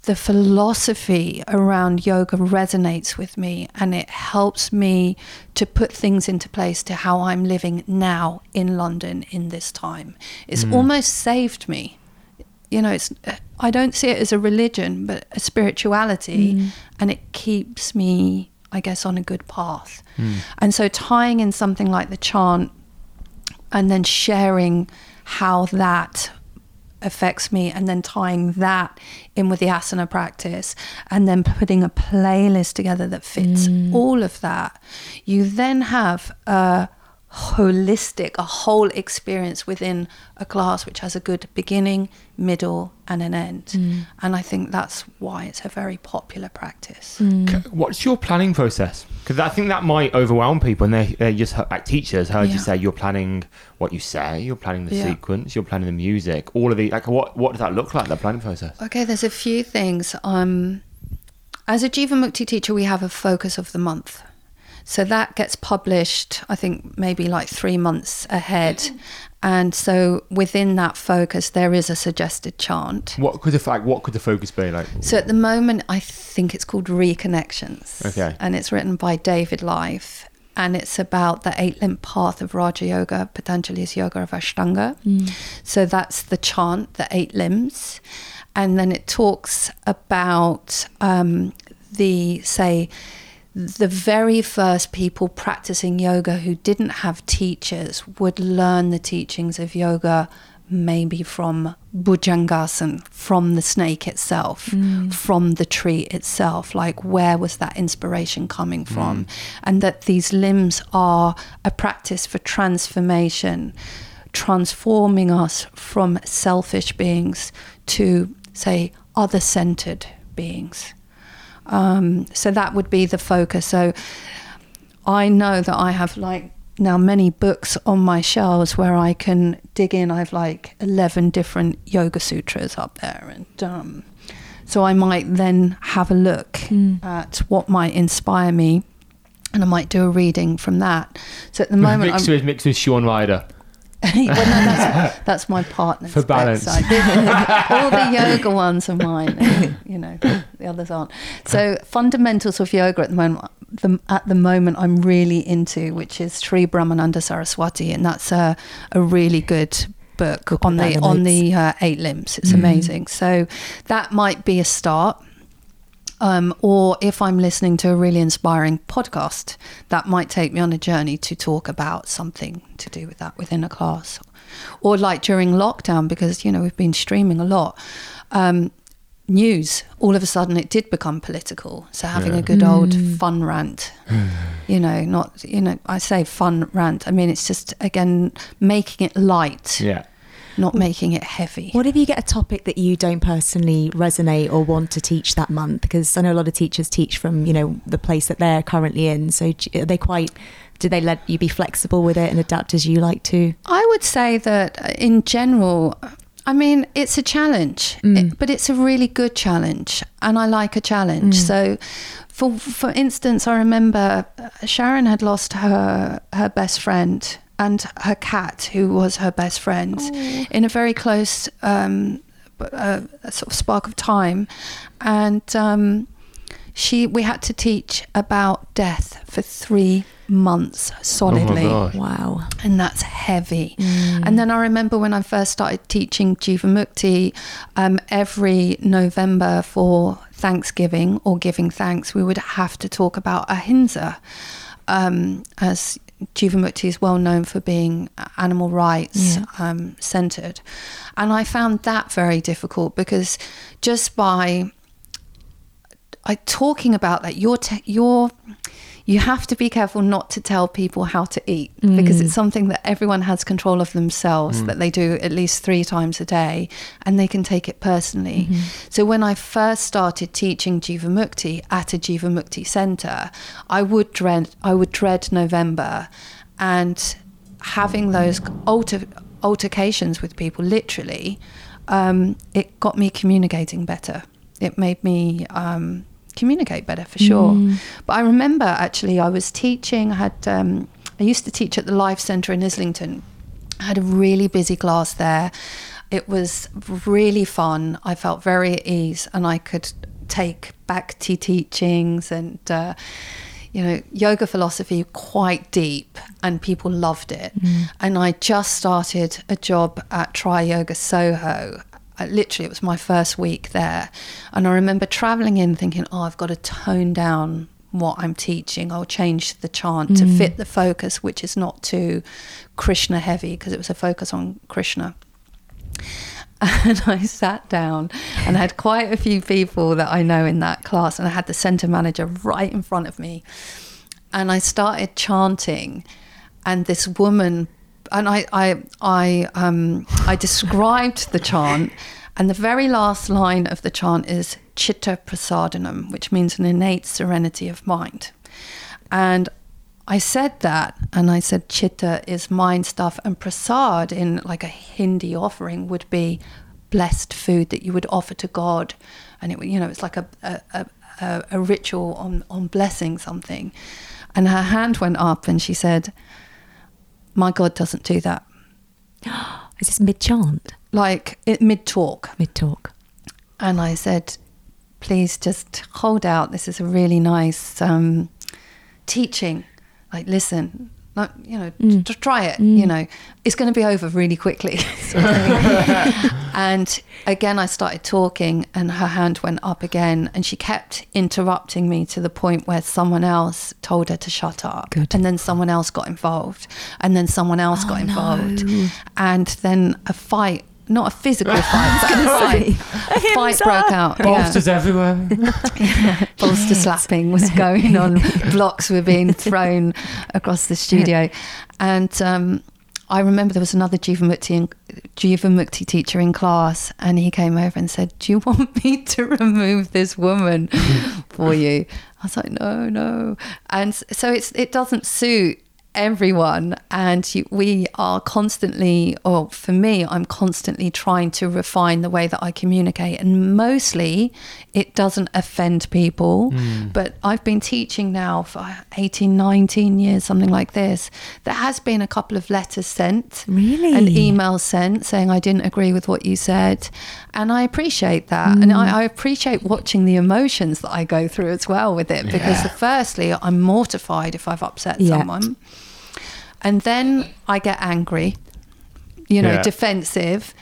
Speaker 4: the philosophy around yoga resonates with me and it helps me to put things into place to how I'm living now in London in this time. It's hmm. almost saved me. You know it's i don't see it as a religion but a spirituality hmm. and it keeps me i guess on a good path. Hmm. And so tying in something like the chant and then sharing how that affects me and then tying that in with the asana practice and then putting a playlist together that fits mm. all of that you then have a holistic a whole experience within a class which has a good beginning middle and an end and i think that's why it's a very popular practice
Speaker 2: C- What's your planning process? Because I think that might overwhelm people, and they they just heard- like teachers heard you say you're planning what you say, you're planning the
Speaker 4: Yeah.
Speaker 2: sequence, you're planning the music, all of the like. What what does that look like? The planning process.
Speaker 4: Okay, there's a few things. Um, as a Jivamukti teacher, we have a focus of the month. So that gets published, I think, maybe like three months ahead. And so within that focus, there is a suggested chant.
Speaker 2: What could the like? What could the focus be like?
Speaker 4: So at the moment, I think it's called Reconnections.
Speaker 2: Okay.
Speaker 4: And it's written by David Life. And it's about the eight limb path of Raja Yoga, Patanjali's Yoga of Ashtanga. So that's the chant, the eight limbs. And then it talks about um, the, say, the very first people practicing yoga who didn't have teachers would learn the teachings of yoga maybe from Bhujangasana, from the snake itself, mm. from the tree itself. Like, where was that inspiration coming mm. from? And that these limbs are a practice for transformation, transforming us from selfish beings to, say, other centered beings. Um, so that would be the focus. So I know that I have like now many books on my shelves where I can dig in. I have like 11 different yoga sutras up there. And um, so I might then have a look at what might inspire me and I might do a reading from that. So at the moment,
Speaker 2: mixed
Speaker 4: I'm,
Speaker 2: with mixed with Shaun Ryder.
Speaker 4: well, no, that's, that's my partner's
Speaker 2: For balance.
Speaker 4: all the yoga ones are mine. You know, the others aren't. So fundamentals of yoga at the moment, the, at the moment, I'm really into, which is Sri Brahmananda Saraswati, and that's a a really good book
Speaker 3: We'll
Speaker 4: on the
Speaker 3: in the
Speaker 4: on
Speaker 3: notes.
Speaker 4: the uh, eight limbs. It's amazing. So that might be a start. Um, or if I'm listening to a really inspiring podcast, that might take me on a journey to talk about something to do with that within a class. Or like during lockdown, because, you know, we've been streaming a lot. Um, news, all of a sudden it did become political. So having
Speaker 2: Yeah.
Speaker 4: a good old fun rant, you know, not, you know, I say fun rant. I mean, it's just, again, making it light,
Speaker 2: Yeah.
Speaker 4: Not making it heavy.
Speaker 3: What if you get a topic that you don't personally resonate or want to teach that month? Because I know a lot of teachers teach from you know the place that they're currently in. So are they quite? Do they let you be flexible with it and adapt as you like to?
Speaker 4: I would say that uh, in general, I mean, it's a challenge, it- but it's a really good challenge, and I like a challenge. So, for for instance, I remember uh, Sharon had lost her her best friend and her cat, who was her best friend, in a very close um, b- uh, sort of spark of time, and. Um, she we had to teach about death for three months solidly.
Speaker 2: gosh.
Speaker 3: Wow.
Speaker 4: and that's heavy.
Speaker 3: Mm.
Speaker 4: And then I remember when I first started teaching Jivamukti, um, every November for Thanksgiving or giving thanks, we would have to talk about ahimsa, um, as Jivamukti is well known for being animal rights
Speaker 3: Yeah.
Speaker 4: um, centered. And I found that very difficult because just by I talking about that, you're te- you're you have to be careful not to tell people how to eat because
Speaker 3: Mm.
Speaker 4: it's something that everyone has control of themselves that they do at least three times a day and they can take it personally. So when I first started teaching Jiva Mukti at a Jivamukti center, I would dread I would dread November and having those alter, altercations with people literally um, it got me communicating better. It made me um, communicate better for sure. But I remember actually, I was teaching. I had um, I used to teach at the Life Centre in Islington. I had a really busy class there. It was really fun. I felt very at ease, and I could take back to teachings and. Uh, you know, yoga philosophy quite deep, and people loved it. And I just started a job at Tri Yoga Soho. I, literally, it was my first week there, and I remember traveling in thinking, "Oh, I've got to tone down what I'm teaching. I'll change the chant to mm. fit the focus, which is not too Krishna heavy, because it was a focus on Krishna." and I sat down and I had quite a few people that I know in that class, and I had the center manager right in front of me, and I started chanting, and this woman, and I I I um I described the chant, and the very last line of the chant is Chitta Prasadanam, which means an innate serenity of mind, and I said that, and I said chitta is mind stuff, and prasad in like a Hindi offering would be blessed food that you would offer to God, and it you know it's like a a, a, a, a ritual on on blessing something, and her hand went up and she said, "My God doesn't do that."
Speaker 3: Is this mid chant?
Speaker 4: Like mid talk,
Speaker 3: Mid talk.
Speaker 4: and I said, please just hold out. This is a really nice um, teaching. Like, listen, like, you know,
Speaker 3: Mm.
Speaker 4: try it. You know, it's going to be over really quickly. sort of thing. and again, I started talking, and her hand went up again, and she kept interrupting me to the point where someone else told her to shut up.
Speaker 3: Good.
Speaker 4: And then someone else got involved, and then someone else
Speaker 3: Oh,
Speaker 4: got
Speaker 3: no.
Speaker 4: involved, and then a fight. Not a physical fight, but a fight. A fight
Speaker 3: Ahimsa.
Speaker 4: broke out. yeah
Speaker 2: Bolsters everywhere.
Speaker 4: bolster slapping was going on. Blocks were being thrown across the studio, and um, I remember there was another Jivamukti in, Jivamukti teacher in class, and he came over and said, "Do you want me to remove this woman for you?" I was like, "No, no," and so it's it doesn't suit everyone and you, we are constantly or for me i'm constantly trying to refine the way that i communicate and mostly it doesn't offend people hmm. but i've been teaching now for 18 19 years something like this. There has been a couple of letters sent
Speaker 3: Really?
Speaker 4: and emails sent saying i didn't agree with what you said and i appreciate that and I, mm. I appreciate watching the emotions that i go through as well with it because
Speaker 2: Yeah.
Speaker 4: firstly i'm mortified if i've upset
Speaker 3: Yeah.
Speaker 4: someone and then I get angry, you know,
Speaker 2: Yeah.
Speaker 4: defensive.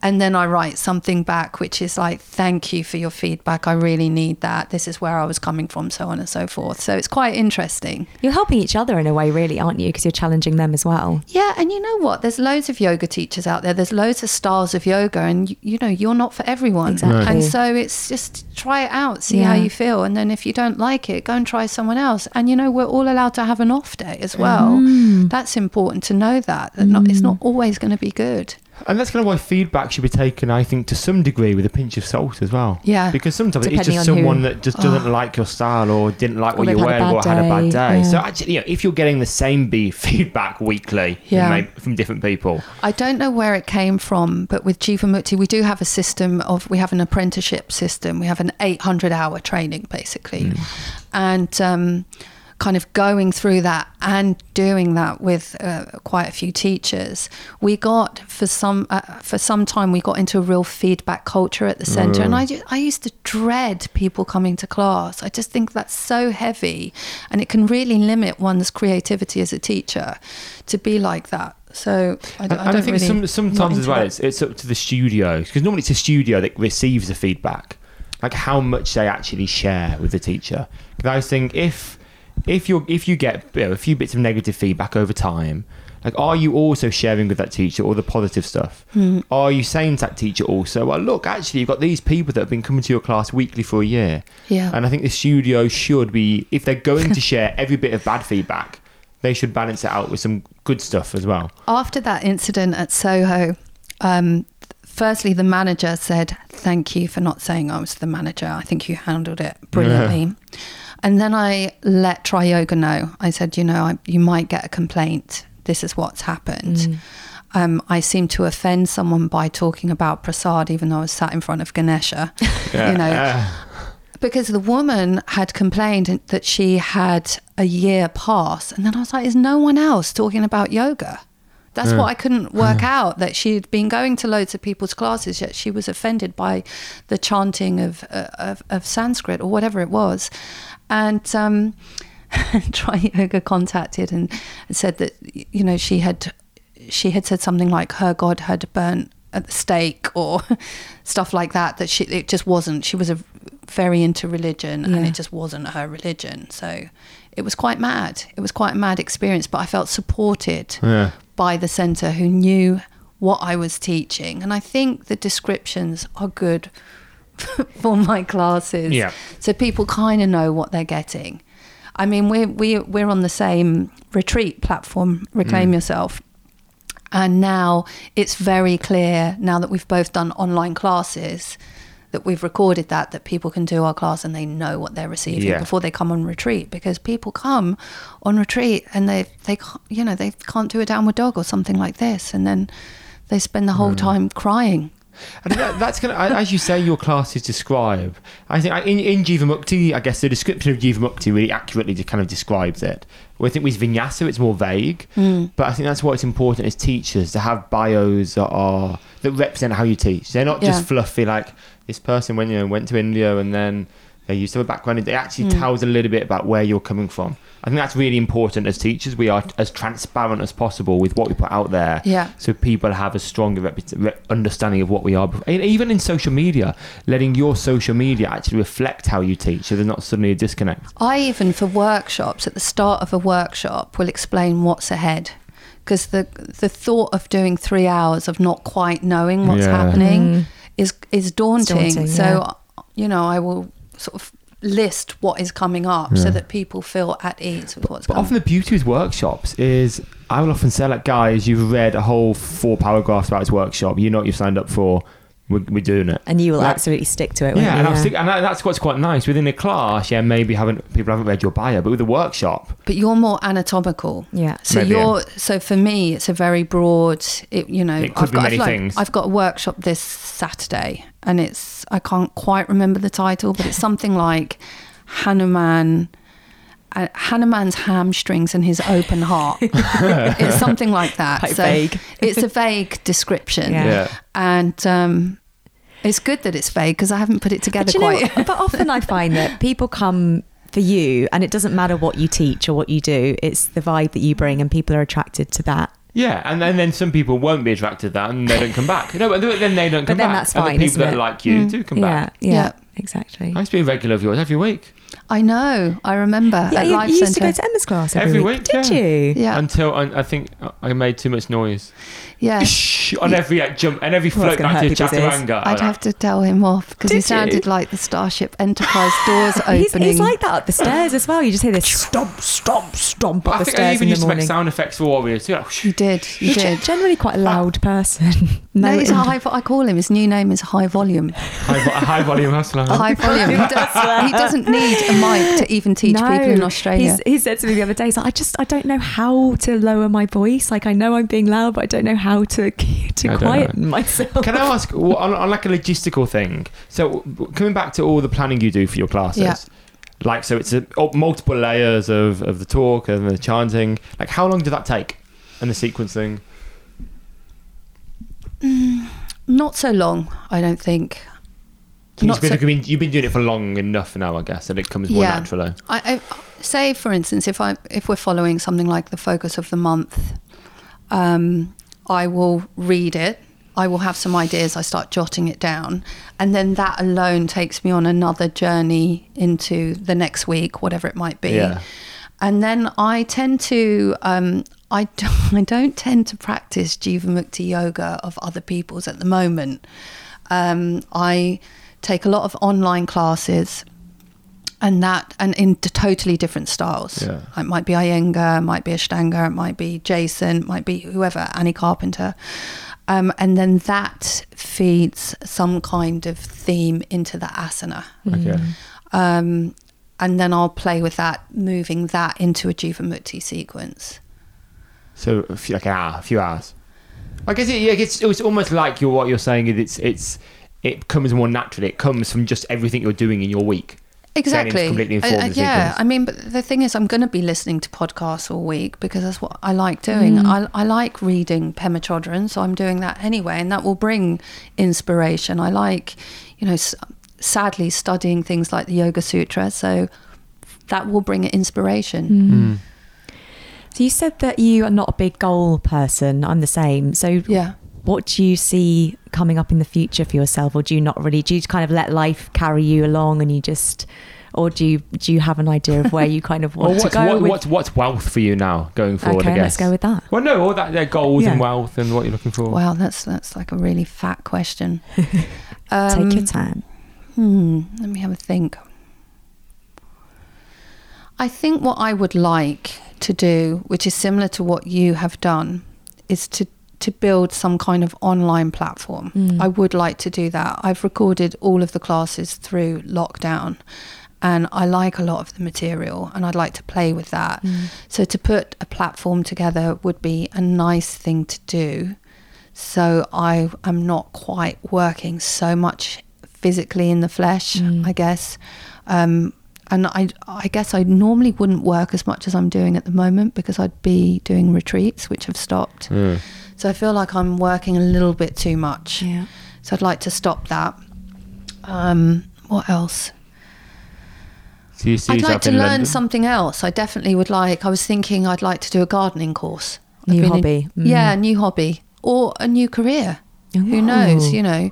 Speaker 4: And then I write something back, which is like, thank you for your feedback. I really need that. This is where I was coming from, so on and so forth. So it's quite interesting.
Speaker 3: You're helping each other in a way, really, aren't you? Because you're challenging them as well.
Speaker 4: Yeah. And you know what? There's loads of yoga teachers out there, there's loads of styles of yoga, and you, you know, you're not for everyone.
Speaker 3: Exactly.
Speaker 4: And so it's just try it out, see how you feel. And then if you don't like it, go and try someone else. And you know, we're all allowed to have an off day as well.
Speaker 3: Mm.
Speaker 4: That's important to know that, that not, it's not always going to be good.
Speaker 2: And that's kind of why feedback should be taken, I think, to some degree with a pinch of salt as well.
Speaker 4: Yeah.
Speaker 2: Because sometimes it's just
Speaker 3: on who-
Speaker 2: someone that just doesn't like your style or didn't like
Speaker 3: Or
Speaker 2: what you're
Speaker 3: had
Speaker 2: wearing or had a bad
Speaker 3: day, yeah.
Speaker 2: So actually, you know, if you're getting the same be feedback weekly
Speaker 4: Yeah.
Speaker 2: from different people,
Speaker 4: I don't know where it came from, but with Jivamukti, we do have a system of, we have an apprenticeship system. We have an 800 hour training basically. And um, kind of going through that and doing that with uh, quite a few teachers, we got for some uh, for some time we got into a real feedback culture at the center, and I I used to dread people coming to class. I just think that's so heavy, and it can really limit one's creativity as a teacher to be like that. So I,
Speaker 2: And,
Speaker 4: I
Speaker 2: and I
Speaker 4: don't
Speaker 2: think
Speaker 4: really,
Speaker 2: some,
Speaker 4: I'm
Speaker 2: sometimes as well, it's, it's up to the studio because normally it's a studio that receives the feedback, like how much they actually share with the teacher. 'Cause I think if if you if you get you know, a few bits of negative feedback over time, like are you also sharing with that teacher all the positive stuff?
Speaker 4: Hmm.
Speaker 2: Are you saying to that teacher also, well, look, actually, you've got these people that have been coming to your class weekly for a year,
Speaker 4: Yeah.
Speaker 2: and I think the studio should be if they're going to share every bit of bad feedback, they should balance it out with some good stuff as well.
Speaker 4: After that incident at Soho, um, firstly, the manager said, Thank you for not saying I was the manager. I think you handled it brilliantly. And then I let Tri Yoga know. I said, You know, I, you might get a complaint. This is what's happened. Um, I seem to offend someone by talking about prasad, even though I was sat in front of Ganesha. you know, because the woman had complained that she had a year pass and then i was like is no one else talking about yoga that's what i couldn't work out that she'd been going to loads of people's classes yet she was offended by the chanting of uh, of, of sanskrit or whatever it was and um Tri Yoga contacted and said that you know she had she had said something like her god had burnt at the stake or stuff like that that she it just wasn't she was a very into religion and it just wasn't her religion. So it was quite mad. It was quite a mad experience but I felt supported
Speaker 2: yeah.
Speaker 4: by the centre who knew what I was teaching. And I think the descriptions are good for my classes.
Speaker 2: Yeah.
Speaker 4: so people kind of know what they're getting. I mean we're we, we're on the same retreat platform reclaim mm. yourself. And now it's very clear now that we've both done online classes that we've recorded that that people can do our class and they know what they're receiving
Speaker 2: Yeah.
Speaker 4: before they come on retreat because people come on retreat and they they you know they can't do a downward dog or something like this. And then they spend the whole mm. time crying
Speaker 2: And that, that's gonna, as you say, your classes describe. I think in, in Jivamukti, I guess the description of Jivamukti really accurately kind of describes it. I think with Vinyasa, it's more vague. Hmm. But I think that's why it's important as teachers to have bios that are that represent how you teach. They're not just
Speaker 4: Yeah.
Speaker 2: fluffy like this person when you know went to India and then they used to have a background. It actually hmm. tells a little bit about where you're coming from. I think that's really important as teachers. We are as transparent as possible with what we put out there
Speaker 4: Yeah.
Speaker 2: so people have a stronger rep- understanding of what we are. And even in social media, letting your social media actually reflect how you teach, so there's not suddenly a disconnect.
Speaker 4: I even for workshops at the start of a workshop will explain what's ahead because the the thought of doing three hours of not quite knowing what's
Speaker 2: Yeah.
Speaker 4: happening mm. is is daunting.
Speaker 3: daunting,
Speaker 4: so you know I will sort of list what is coming up so that people feel at ease with what's
Speaker 2: But
Speaker 4: coming.
Speaker 2: often the beauty with workshops is I will often say, like, guys, you've read a whole four paragraphs about this workshop. You know what you've signed up for. We're, we're doing it.
Speaker 3: And you will
Speaker 2: Like-
Speaker 3: absolutely stick to it.
Speaker 2: Yeah,
Speaker 3: you?
Speaker 2: and, I'll stick, and that- that's what's quite nice within a class. Yeah, maybe haven't people haven't read your bio, but with a workshop,
Speaker 4: but you're more anatomical.
Speaker 3: Yeah.
Speaker 4: So
Speaker 2: Maybe,
Speaker 4: you're so for me, it's a very broad. It, you know,
Speaker 2: It could
Speaker 4: I've
Speaker 2: be
Speaker 4: got
Speaker 2: many
Speaker 4: I've, like-
Speaker 2: things.
Speaker 4: I've got a workshop this Saturday, and it's I can't quite remember the title, but it's something like Hanuman. Uh, Hanuman's hamstrings and his open heart. it's something like that.
Speaker 3: Quite vague.
Speaker 4: it's a vague description,
Speaker 3: Yeah.
Speaker 2: yeah,
Speaker 4: and um, it's good that it's vague because I haven't put it together
Speaker 3: But, you know,
Speaker 4: quite.
Speaker 3: but often I find that people come for you, and it doesn't matter what you teach or what you do. It's the vibe that you bring, and people are attracted to that.
Speaker 2: yeah, and then, then some people won't be attracted to that, and they don't come back. No, but then they don't
Speaker 3: But
Speaker 2: come
Speaker 3: then
Speaker 2: back.
Speaker 3: that's
Speaker 2: and
Speaker 3: fine,
Speaker 2: the people
Speaker 3: isn't
Speaker 2: that
Speaker 3: it? Mm.
Speaker 2: like you do come
Speaker 3: yeah,
Speaker 2: back.
Speaker 3: yeah,
Speaker 4: Yeah.
Speaker 3: exactly.
Speaker 2: I used to be a regular of yours every week.
Speaker 4: I know. I remember
Speaker 3: Yeah,
Speaker 4: at
Speaker 3: you,
Speaker 4: Life
Speaker 3: you used to go to Emma's class every,
Speaker 2: Every
Speaker 3: week.
Speaker 2: week,
Speaker 3: Did
Speaker 2: yeah.
Speaker 3: you?
Speaker 4: yeah,
Speaker 2: Until I, I think I made too much noise.
Speaker 4: Yeah.
Speaker 2: On every like, jump and every float back to
Speaker 3: hurt people's ears.
Speaker 2: Chaturanga.
Speaker 4: I'd have to tell him off because he
Speaker 3: Did you?
Speaker 4: sounded like the Starship Enterprise doors opening.
Speaker 3: he's like that up the stairs as well. You just hear this stomp, stomp, stomp up
Speaker 2: I
Speaker 3: the
Speaker 2: think I
Speaker 3: stairs
Speaker 2: even
Speaker 3: in
Speaker 2: used to make sound effects for Warriors too. Like,
Speaker 4: you did, you
Speaker 3: He's
Speaker 4: did.
Speaker 3: generally quite a loud person.
Speaker 4: No,
Speaker 3: no,
Speaker 4: he's a high. I call him. His new name is High Volume.
Speaker 2: high, vo- high volume hustler.
Speaker 4: High Volume. He, does, he doesn't need a mic to even teach people in Australia.
Speaker 3: He's, he said to me the other day, he's like, I just, I don't know how to lower my voice. Like, I know I'm being loud, but I don't know how to to
Speaker 2: I don't
Speaker 3: quieten myself.
Speaker 2: Can I ask well, on, on like a logistical thing? So coming back to all the planning you do for your classes,
Speaker 4: Yeah.
Speaker 2: Like, so it's a, oh, multiple layers of, of the talk and the chanting. Like, how long did that take? And the sequencing?
Speaker 4: Not so long, I don't think.
Speaker 2: You've
Speaker 4: Not
Speaker 2: been,
Speaker 4: so-
Speaker 2: been- you've been doing it for long enough now, I guess, and it comes more
Speaker 4: Yeah.
Speaker 2: naturally.
Speaker 4: I, I say, for instance, if I if we're following something like the focus of the month, um, I will read it. I will have some ideas. I start jotting it down, and then that alone takes me on another journey into the next week, whatever it might be.
Speaker 2: Yeah.
Speaker 4: And then I tend to. Um, I don't, I don't tend to practice Jivamukti yoga of other people's at the moment. Um, I take a lot of online classes and that and in totally different styles.
Speaker 2: Yeah.
Speaker 4: It might be Iyengar, it might be Ashtanga, it might be Jason, it might be whoever, Annie Carpenter. Um, and then that feeds some kind of theme into the asana.
Speaker 2: Okay.
Speaker 4: Um, and then I'll play with that, moving that into a Jivamukti sequence.
Speaker 2: So, a few, like an hour, a few hours. I guess it, yeah, it's, it's almost like you're, what you're saying is it's, it's, it comes more naturally. It comes from just everything you're doing in your week.
Speaker 4: Exactly.
Speaker 2: completely informed
Speaker 4: uh,
Speaker 2: the
Speaker 4: yeah. I mean, but the thing is, I'm going to be listening to podcasts all week because that's what I like doing. I, I like reading Pema Chodron, so I'm doing that anyway, and that will bring inspiration. I like, you know, s- sadly studying things like the Yoga Sutra, so that will bring inspiration.
Speaker 2: Hmm.
Speaker 3: So you said that you are not a big goal person. I'm the same. So
Speaker 4: Yeah.
Speaker 3: What do you see coming up in the future for yourself, or do you not really? Do you kind of let life carry you along, and you just, or do you do you have an idea of where you kind of
Speaker 2: Well,
Speaker 3: want to
Speaker 2: what's,
Speaker 3: go?
Speaker 2: what,
Speaker 3: with-
Speaker 2: what's, what's wealth for you now going forward,
Speaker 3: okay,
Speaker 2: I guess?
Speaker 3: let's go with that.
Speaker 2: Well, no, all that, their goals and wealth and what you're looking for.
Speaker 4: Wow, that's that's like a really fat question.
Speaker 3: Take
Speaker 4: Um,
Speaker 3: your time.
Speaker 4: Hmm, let me have a think. I think what I would like to do, which is similar to what you have done, is to to build some kind of online platform.
Speaker 3: Mm.
Speaker 4: I would like to do that. I've recorded all of the classes through lockdown and I like a lot of the material and I'd like to play with that.
Speaker 3: Mm.
Speaker 4: So to put a platform together would be a nice thing to do. So I am not quite working so much physically in the flesh,
Speaker 3: Mm.
Speaker 4: I guess. Um, and I, I guess I normally wouldn't work as much as I'm doing at the moment because I'd be doing retreats, which have stopped.
Speaker 2: Yeah.
Speaker 4: So I feel like I'm working a little bit too much.
Speaker 3: Yeah.
Speaker 4: So I'd like to stop that. Um, what else?
Speaker 2: So you see
Speaker 4: I'd like to learn
Speaker 2: London?
Speaker 4: something else. I definitely would like. I was thinking I'd like to do a gardening course. I've
Speaker 3: New
Speaker 4: been in-
Speaker 3: hobby. Mm.
Speaker 4: yeah, a new hobby or a new career. Who knows? You know,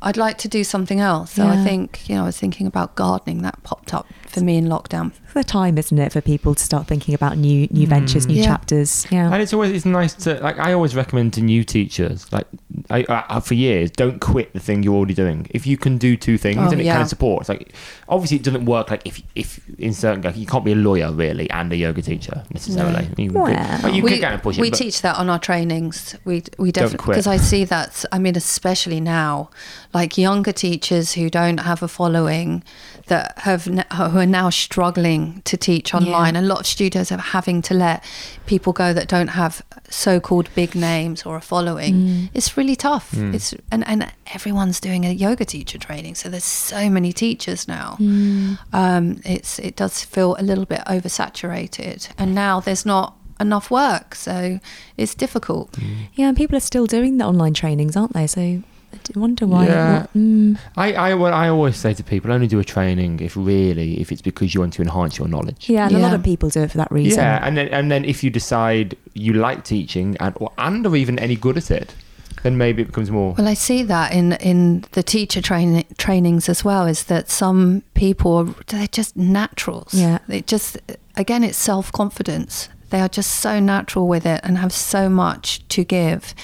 Speaker 4: I'd like to do something else. So I think you know, I was thinking about gardening. That popped up for me in lockdown.
Speaker 3: It's the time, isn't it, for people to start thinking about new new hmm. ventures, new
Speaker 4: Yeah.
Speaker 3: chapters. Yeah.
Speaker 2: And it's always it's nice to like I always recommend to new teachers like I, I for years don't quit the thing you're already doing. If you can do two things
Speaker 4: Oh,
Speaker 2: and it
Speaker 4: yeah.
Speaker 2: kind of supports like obviously it doesn't work like if if in certain like you can't be a lawyer really and a yoga teacher necessarily. You,
Speaker 3: Well,
Speaker 2: could, you
Speaker 4: we
Speaker 2: could kind of push it.
Speaker 4: we
Speaker 2: but-
Speaker 4: teach that on our trainings. We we
Speaker 2: Don't
Speaker 4: definitely
Speaker 2: quit.
Speaker 4: because I see that. I mean, especially now, like younger teachers who don't have a following that have who are now struggling to teach online. A lot of studios are having to let people go that don't have so-called big names or a following.
Speaker 3: Mm.
Speaker 4: It's really tough.
Speaker 2: Mm.
Speaker 4: It's and and everyone's doing a yoga teacher training, so there's so many teachers now
Speaker 3: Mm.
Speaker 4: um, it's it does feel a little bit oversaturated, and now there's not enough work, so it's difficult.
Speaker 3: Yeah, and people are still doing the online trainings, aren't they? So I wonder why.
Speaker 2: Yeah.
Speaker 3: what- mm.
Speaker 2: I, I, well, I always say to people, only do a training if really, if it's because you want to enhance your knowledge.
Speaker 3: Yeah, and a lot of people do it for that reason.
Speaker 2: Yeah, and then and then if you decide you like teaching and or, and are even any good at it, then maybe it becomes more.
Speaker 4: Well, I see that in in the teacher train, trainings as well. Is that some people they're just naturals.
Speaker 3: Yeah.
Speaker 4: they just again it's self confidence. They are just so natural with it and have so much to give.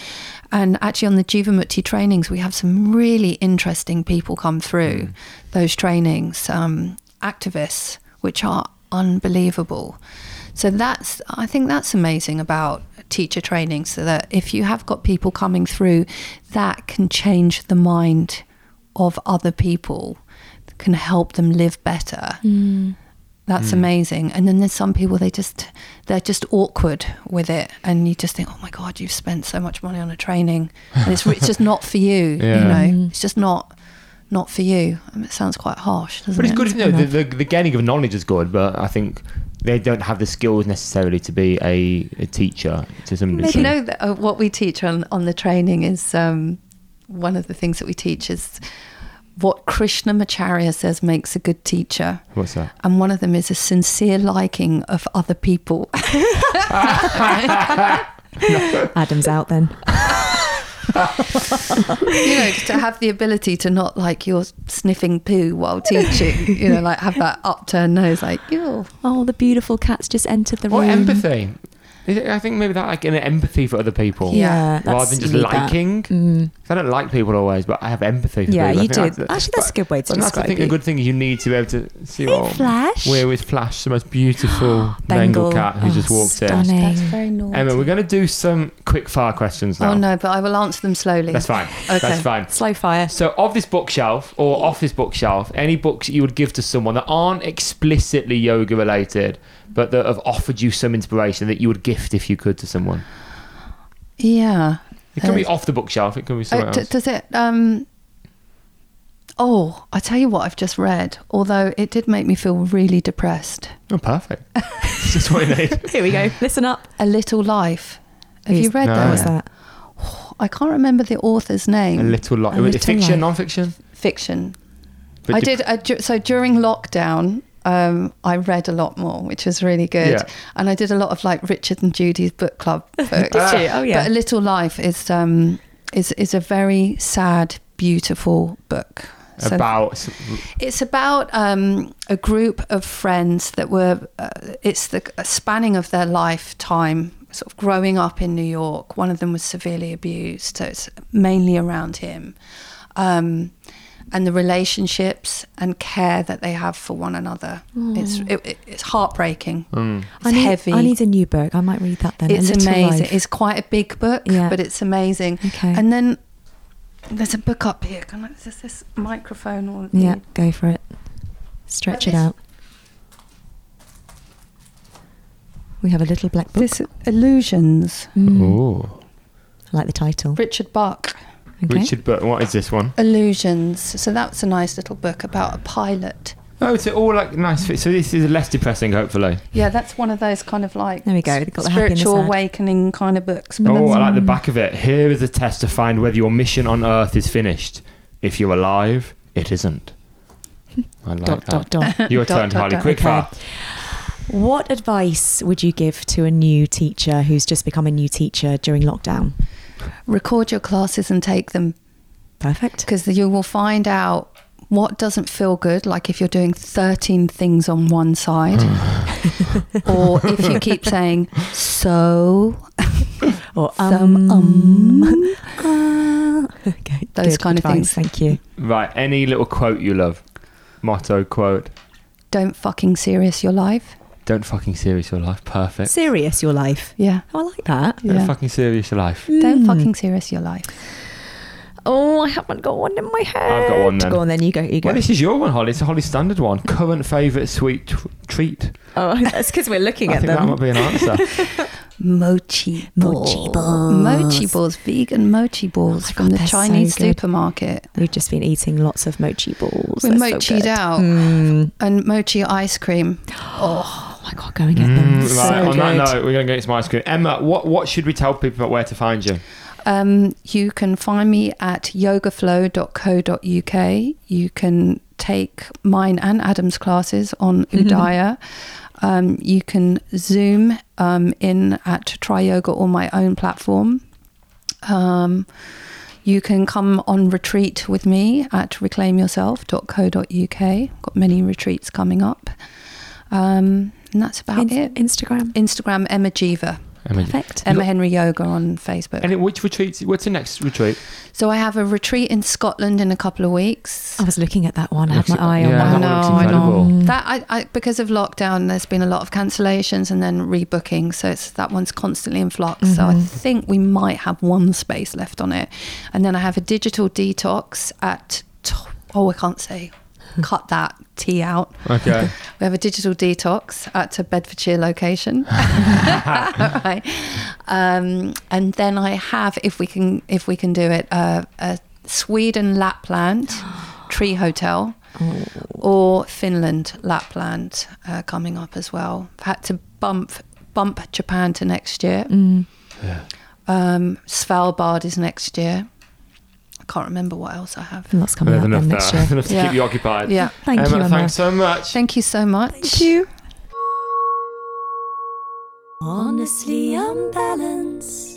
Speaker 4: And actually, on the Jivamukti trainings, we have some really interesting people come through those trainings, um, activists, which are unbelievable. So that's, I think that's amazing about teacher training. So that if you have got people coming through, that can change the mind of other people, can help them live better.
Speaker 3: Mm.
Speaker 4: That's
Speaker 2: Mm.
Speaker 4: amazing. And then there's some people they just they're just awkward with it, and you just think, oh my god, you've spent so much money on a training, and it's, it's just not for you.
Speaker 2: Yeah.
Speaker 4: You know,
Speaker 3: Mm.
Speaker 4: it's just not not for you. I mean, it sounds quite harsh, doesn't
Speaker 2: But it's
Speaker 4: it?
Speaker 2: good, you know, the, the, the gaining of knowledge is good, but I think they don't have the skills necessarily to be a, a teacher to some degree.
Speaker 4: You know, that, uh, what we teach on, on the training is um, one of the things that we teach is what Krishna Krishnamacharya says makes a good teacher.
Speaker 2: What's that?
Speaker 4: And one of them is a sincere liking of other people.
Speaker 3: Adam's out then.
Speaker 4: you know, to have the ability to not like you're sniffing poo while teaching, you know, like have that upturned nose, like, ew.
Speaker 3: Oh, the beautiful cat's just entered the
Speaker 2: Or
Speaker 3: room.
Speaker 2: empathy. Is it- I think maybe that like an empathy for other people.
Speaker 3: Yeah,
Speaker 2: Rather than just
Speaker 3: you
Speaker 2: liking.
Speaker 3: Mm.
Speaker 2: 'Cause I don't like people always, but I have empathy for
Speaker 3: Yeah,
Speaker 2: people. I
Speaker 3: you do.
Speaker 2: that's-
Speaker 3: Actually, that's a good way to
Speaker 2: But that's, I
Speaker 3: describe
Speaker 2: think, a good thing is you need to be able to see
Speaker 3: Hey,
Speaker 2: what.
Speaker 3: Flash.
Speaker 2: Where is Flash, the most beautiful Bengal, cat who
Speaker 3: Oh,
Speaker 2: just walked in?
Speaker 4: That's very naughty.
Speaker 2: Emma, we're going to do some quick fire questions now.
Speaker 4: Oh no, but I will answer them slowly.
Speaker 2: That's fine.
Speaker 4: Okay.
Speaker 2: That's fine.
Speaker 3: Slow fire.
Speaker 2: So, of this bookshelf or off this bookshelf, any books that you would give to someone that aren't explicitly yoga related, but that have offered you some inspiration that you would gift if you could to someone?
Speaker 4: Yeah.
Speaker 2: It can be
Speaker 4: Uh,
Speaker 2: off the bookshelf. It can be
Speaker 4: Uh,
Speaker 2: somewhere
Speaker 4: d-
Speaker 2: else.
Speaker 4: does it? Um, oh, I tell you what, I've just read. Although it did make me feel really depressed.
Speaker 2: Oh, perfect. it's just what you need.
Speaker 3: Here we go. Listen up.
Speaker 4: A Little Life. Have
Speaker 3: Who's-
Speaker 4: you read
Speaker 2: No.
Speaker 4: that?
Speaker 3: What was that?
Speaker 4: I can't remember the author's name.
Speaker 2: A little lot.
Speaker 3: A
Speaker 2: Is it
Speaker 3: Little
Speaker 2: fiction,
Speaker 3: Life.
Speaker 2: non-fiction?
Speaker 4: Fiction.
Speaker 2: But
Speaker 4: I
Speaker 2: dep-
Speaker 4: did. I, so during lockdown, um, I read a lot more, which was really good.
Speaker 2: Yeah.
Speaker 4: And I did a lot of like Richard and Judy's book club books.
Speaker 3: Did you? Oh yeah.
Speaker 4: But A Little Life is um, is is a very sad, beautiful book. So
Speaker 2: About
Speaker 4: it's about um, a group of friends that were. Uh, it's the spanning of their lifetime, sort of growing up in New York. One of them was severely abused, so it's mainly around him, um, and the relationships and care that they have for one another. It's it, it- it's heartbreaking.
Speaker 2: mm.
Speaker 4: It's
Speaker 3: I need,
Speaker 4: heavy.
Speaker 3: I need a new book. I might read that then.
Speaker 4: It's
Speaker 3: Little
Speaker 4: amazing. It's quite a big book,
Speaker 3: Yeah.
Speaker 4: but it's amazing.
Speaker 3: Okay.
Speaker 4: And then there's a book up here. Can I, is this, this microphone or the-
Speaker 3: yeah, go for it. Stretch it
Speaker 4: This-
Speaker 3: out. We have a little black book.
Speaker 4: This Illusions,
Speaker 3: Mm,
Speaker 2: Ooh.
Speaker 3: I like the title.
Speaker 4: Richard Bach.
Speaker 3: Okay.
Speaker 2: Richard Burton. What is this one?
Speaker 4: Illusions. So that's a nice little book about a pilot.
Speaker 2: Oh, it's all like nice. So this is less depressing, hopefully.
Speaker 4: Yeah, that's one of those kind of like
Speaker 3: There we go. Got the
Speaker 4: spiritual
Speaker 3: ad.
Speaker 4: awakening kind of books. But
Speaker 2: Oh, I like the back of it. Here is a test to find whether your mission on Earth is finished. If you're alive, it isn't. I like
Speaker 3: Dot,
Speaker 2: that.
Speaker 3: dot, dot.
Speaker 2: Your
Speaker 4: Dot,
Speaker 2: turn, Harley.
Speaker 4: dot.
Speaker 2: Quick
Speaker 3: Okay. What advice would you give to a new teacher who's just become a new teacher during lockdown?
Speaker 4: Record your classes and take them
Speaker 3: Perfect.
Speaker 4: because you will find out what doesn't feel good. Like if you're doing 13 things on one side, or if you keep saying so,
Speaker 3: Or
Speaker 4: Some, um.
Speaker 3: uh, okay,
Speaker 4: Those
Speaker 3: good
Speaker 4: kind of
Speaker 3: advice,
Speaker 4: things.
Speaker 3: Thank you.
Speaker 2: Right. Any little quote you love? Motto, quote.
Speaker 4: don't fucking serious your life.
Speaker 2: Don't fucking serious your life. Perfect.
Speaker 3: Serious, your life.
Speaker 4: Yeah.
Speaker 3: Oh, I like that.
Speaker 2: Don't
Speaker 4: Yeah.
Speaker 2: fucking serious your life.
Speaker 4: Don't
Speaker 3: Mm.
Speaker 4: fucking serious your life.
Speaker 3: Oh, I haven't got one in my head.
Speaker 2: I've got one then.
Speaker 3: Go on then. You go. You go.
Speaker 2: Well, this is your one, Holly. It's a Holly standard one. Current favourite sweet t- treat.
Speaker 3: oh, that's because we're looking
Speaker 2: I
Speaker 3: at
Speaker 2: think that
Speaker 3: them.
Speaker 2: might be an answer.
Speaker 4: Mochi balls.
Speaker 3: Mochi balls.
Speaker 4: Mochi balls. Vegan mochi balls
Speaker 3: Oh my
Speaker 4: from
Speaker 3: God,
Speaker 4: the
Speaker 3: they're so
Speaker 4: Chinese supermarket.
Speaker 3: We've just been eating lots of mochi balls.
Speaker 4: We're
Speaker 3: They're so
Speaker 4: mochied
Speaker 3: good.
Speaker 4: out.
Speaker 3: Mm.
Speaker 4: And mochi ice cream. Oh,
Speaker 3: my god, go and get them.
Speaker 2: Mm,
Speaker 3: So
Speaker 2: right. On that
Speaker 3: good.
Speaker 2: note, we're going to get some ice cream. Emma, what what should we tell people about where to find you?
Speaker 4: Um, you can find me at yogaflow.co.uk. You can take mine and Adam's classes on Udaya. Um, you can Zoom um, in at Tri Yoga or my own platform. Um, you can come on retreat with me at reclaimyourself.co.uk. Got many retreats coming up. Um, and that's about
Speaker 3: In-
Speaker 4: it.
Speaker 3: Instagram.
Speaker 4: Instagram Emma Jiva,
Speaker 2: Emma,
Speaker 3: Perfect.
Speaker 4: Emma Henry Yoga on Facebook.
Speaker 2: And which retreats? What's the next retreat?
Speaker 4: So I have a retreat in Scotland in a couple of weeks.
Speaker 3: I was looking at that one. I had my
Speaker 2: Looks-
Speaker 3: eye on
Speaker 2: yeah,
Speaker 3: that.
Speaker 2: that one looks
Speaker 4: I know.
Speaker 2: incredible.
Speaker 4: That I, I because of lockdown, there's been a lot of cancellations and then rebooking. So it's that one's constantly in flux. So I
Speaker 3: Mhm.
Speaker 4: think we might have one space left on it, and then I have a digital detox at. T- oh, I can't say. Cut that T out.
Speaker 2: Okay.
Speaker 4: We have a digital detox at a Bedfordshire location. right. Um, and then I have, if we can, if we can do it, uh, a Sweden Lapland Tree Hotel,
Speaker 3: Oh.
Speaker 4: or Finland, Lapland uh, coming up as well. I've had to bump bump Japan to next year.
Speaker 3: Mm.
Speaker 4: Um, Svalbard is next year. I can't remember what else I have.
Speaker 3: And that's coming
Speaker 2: There's
Speaker 3: up
Speaker 2: enough
Speaker 3: next year.
Speaker 2: enough to
Speaker 4: Yeah.
Speaker 2: keep you occupied.
Speaker 4: Yeah.
Speaker 3: Thank
Speaker 2: Emma,
Speaker 3: you, Emma.
Speaker 2: thanks so much.
Speaker 4: Thank you so much.
Speaker 3: Thank you.
Speaker 1: Honestly unbalanced.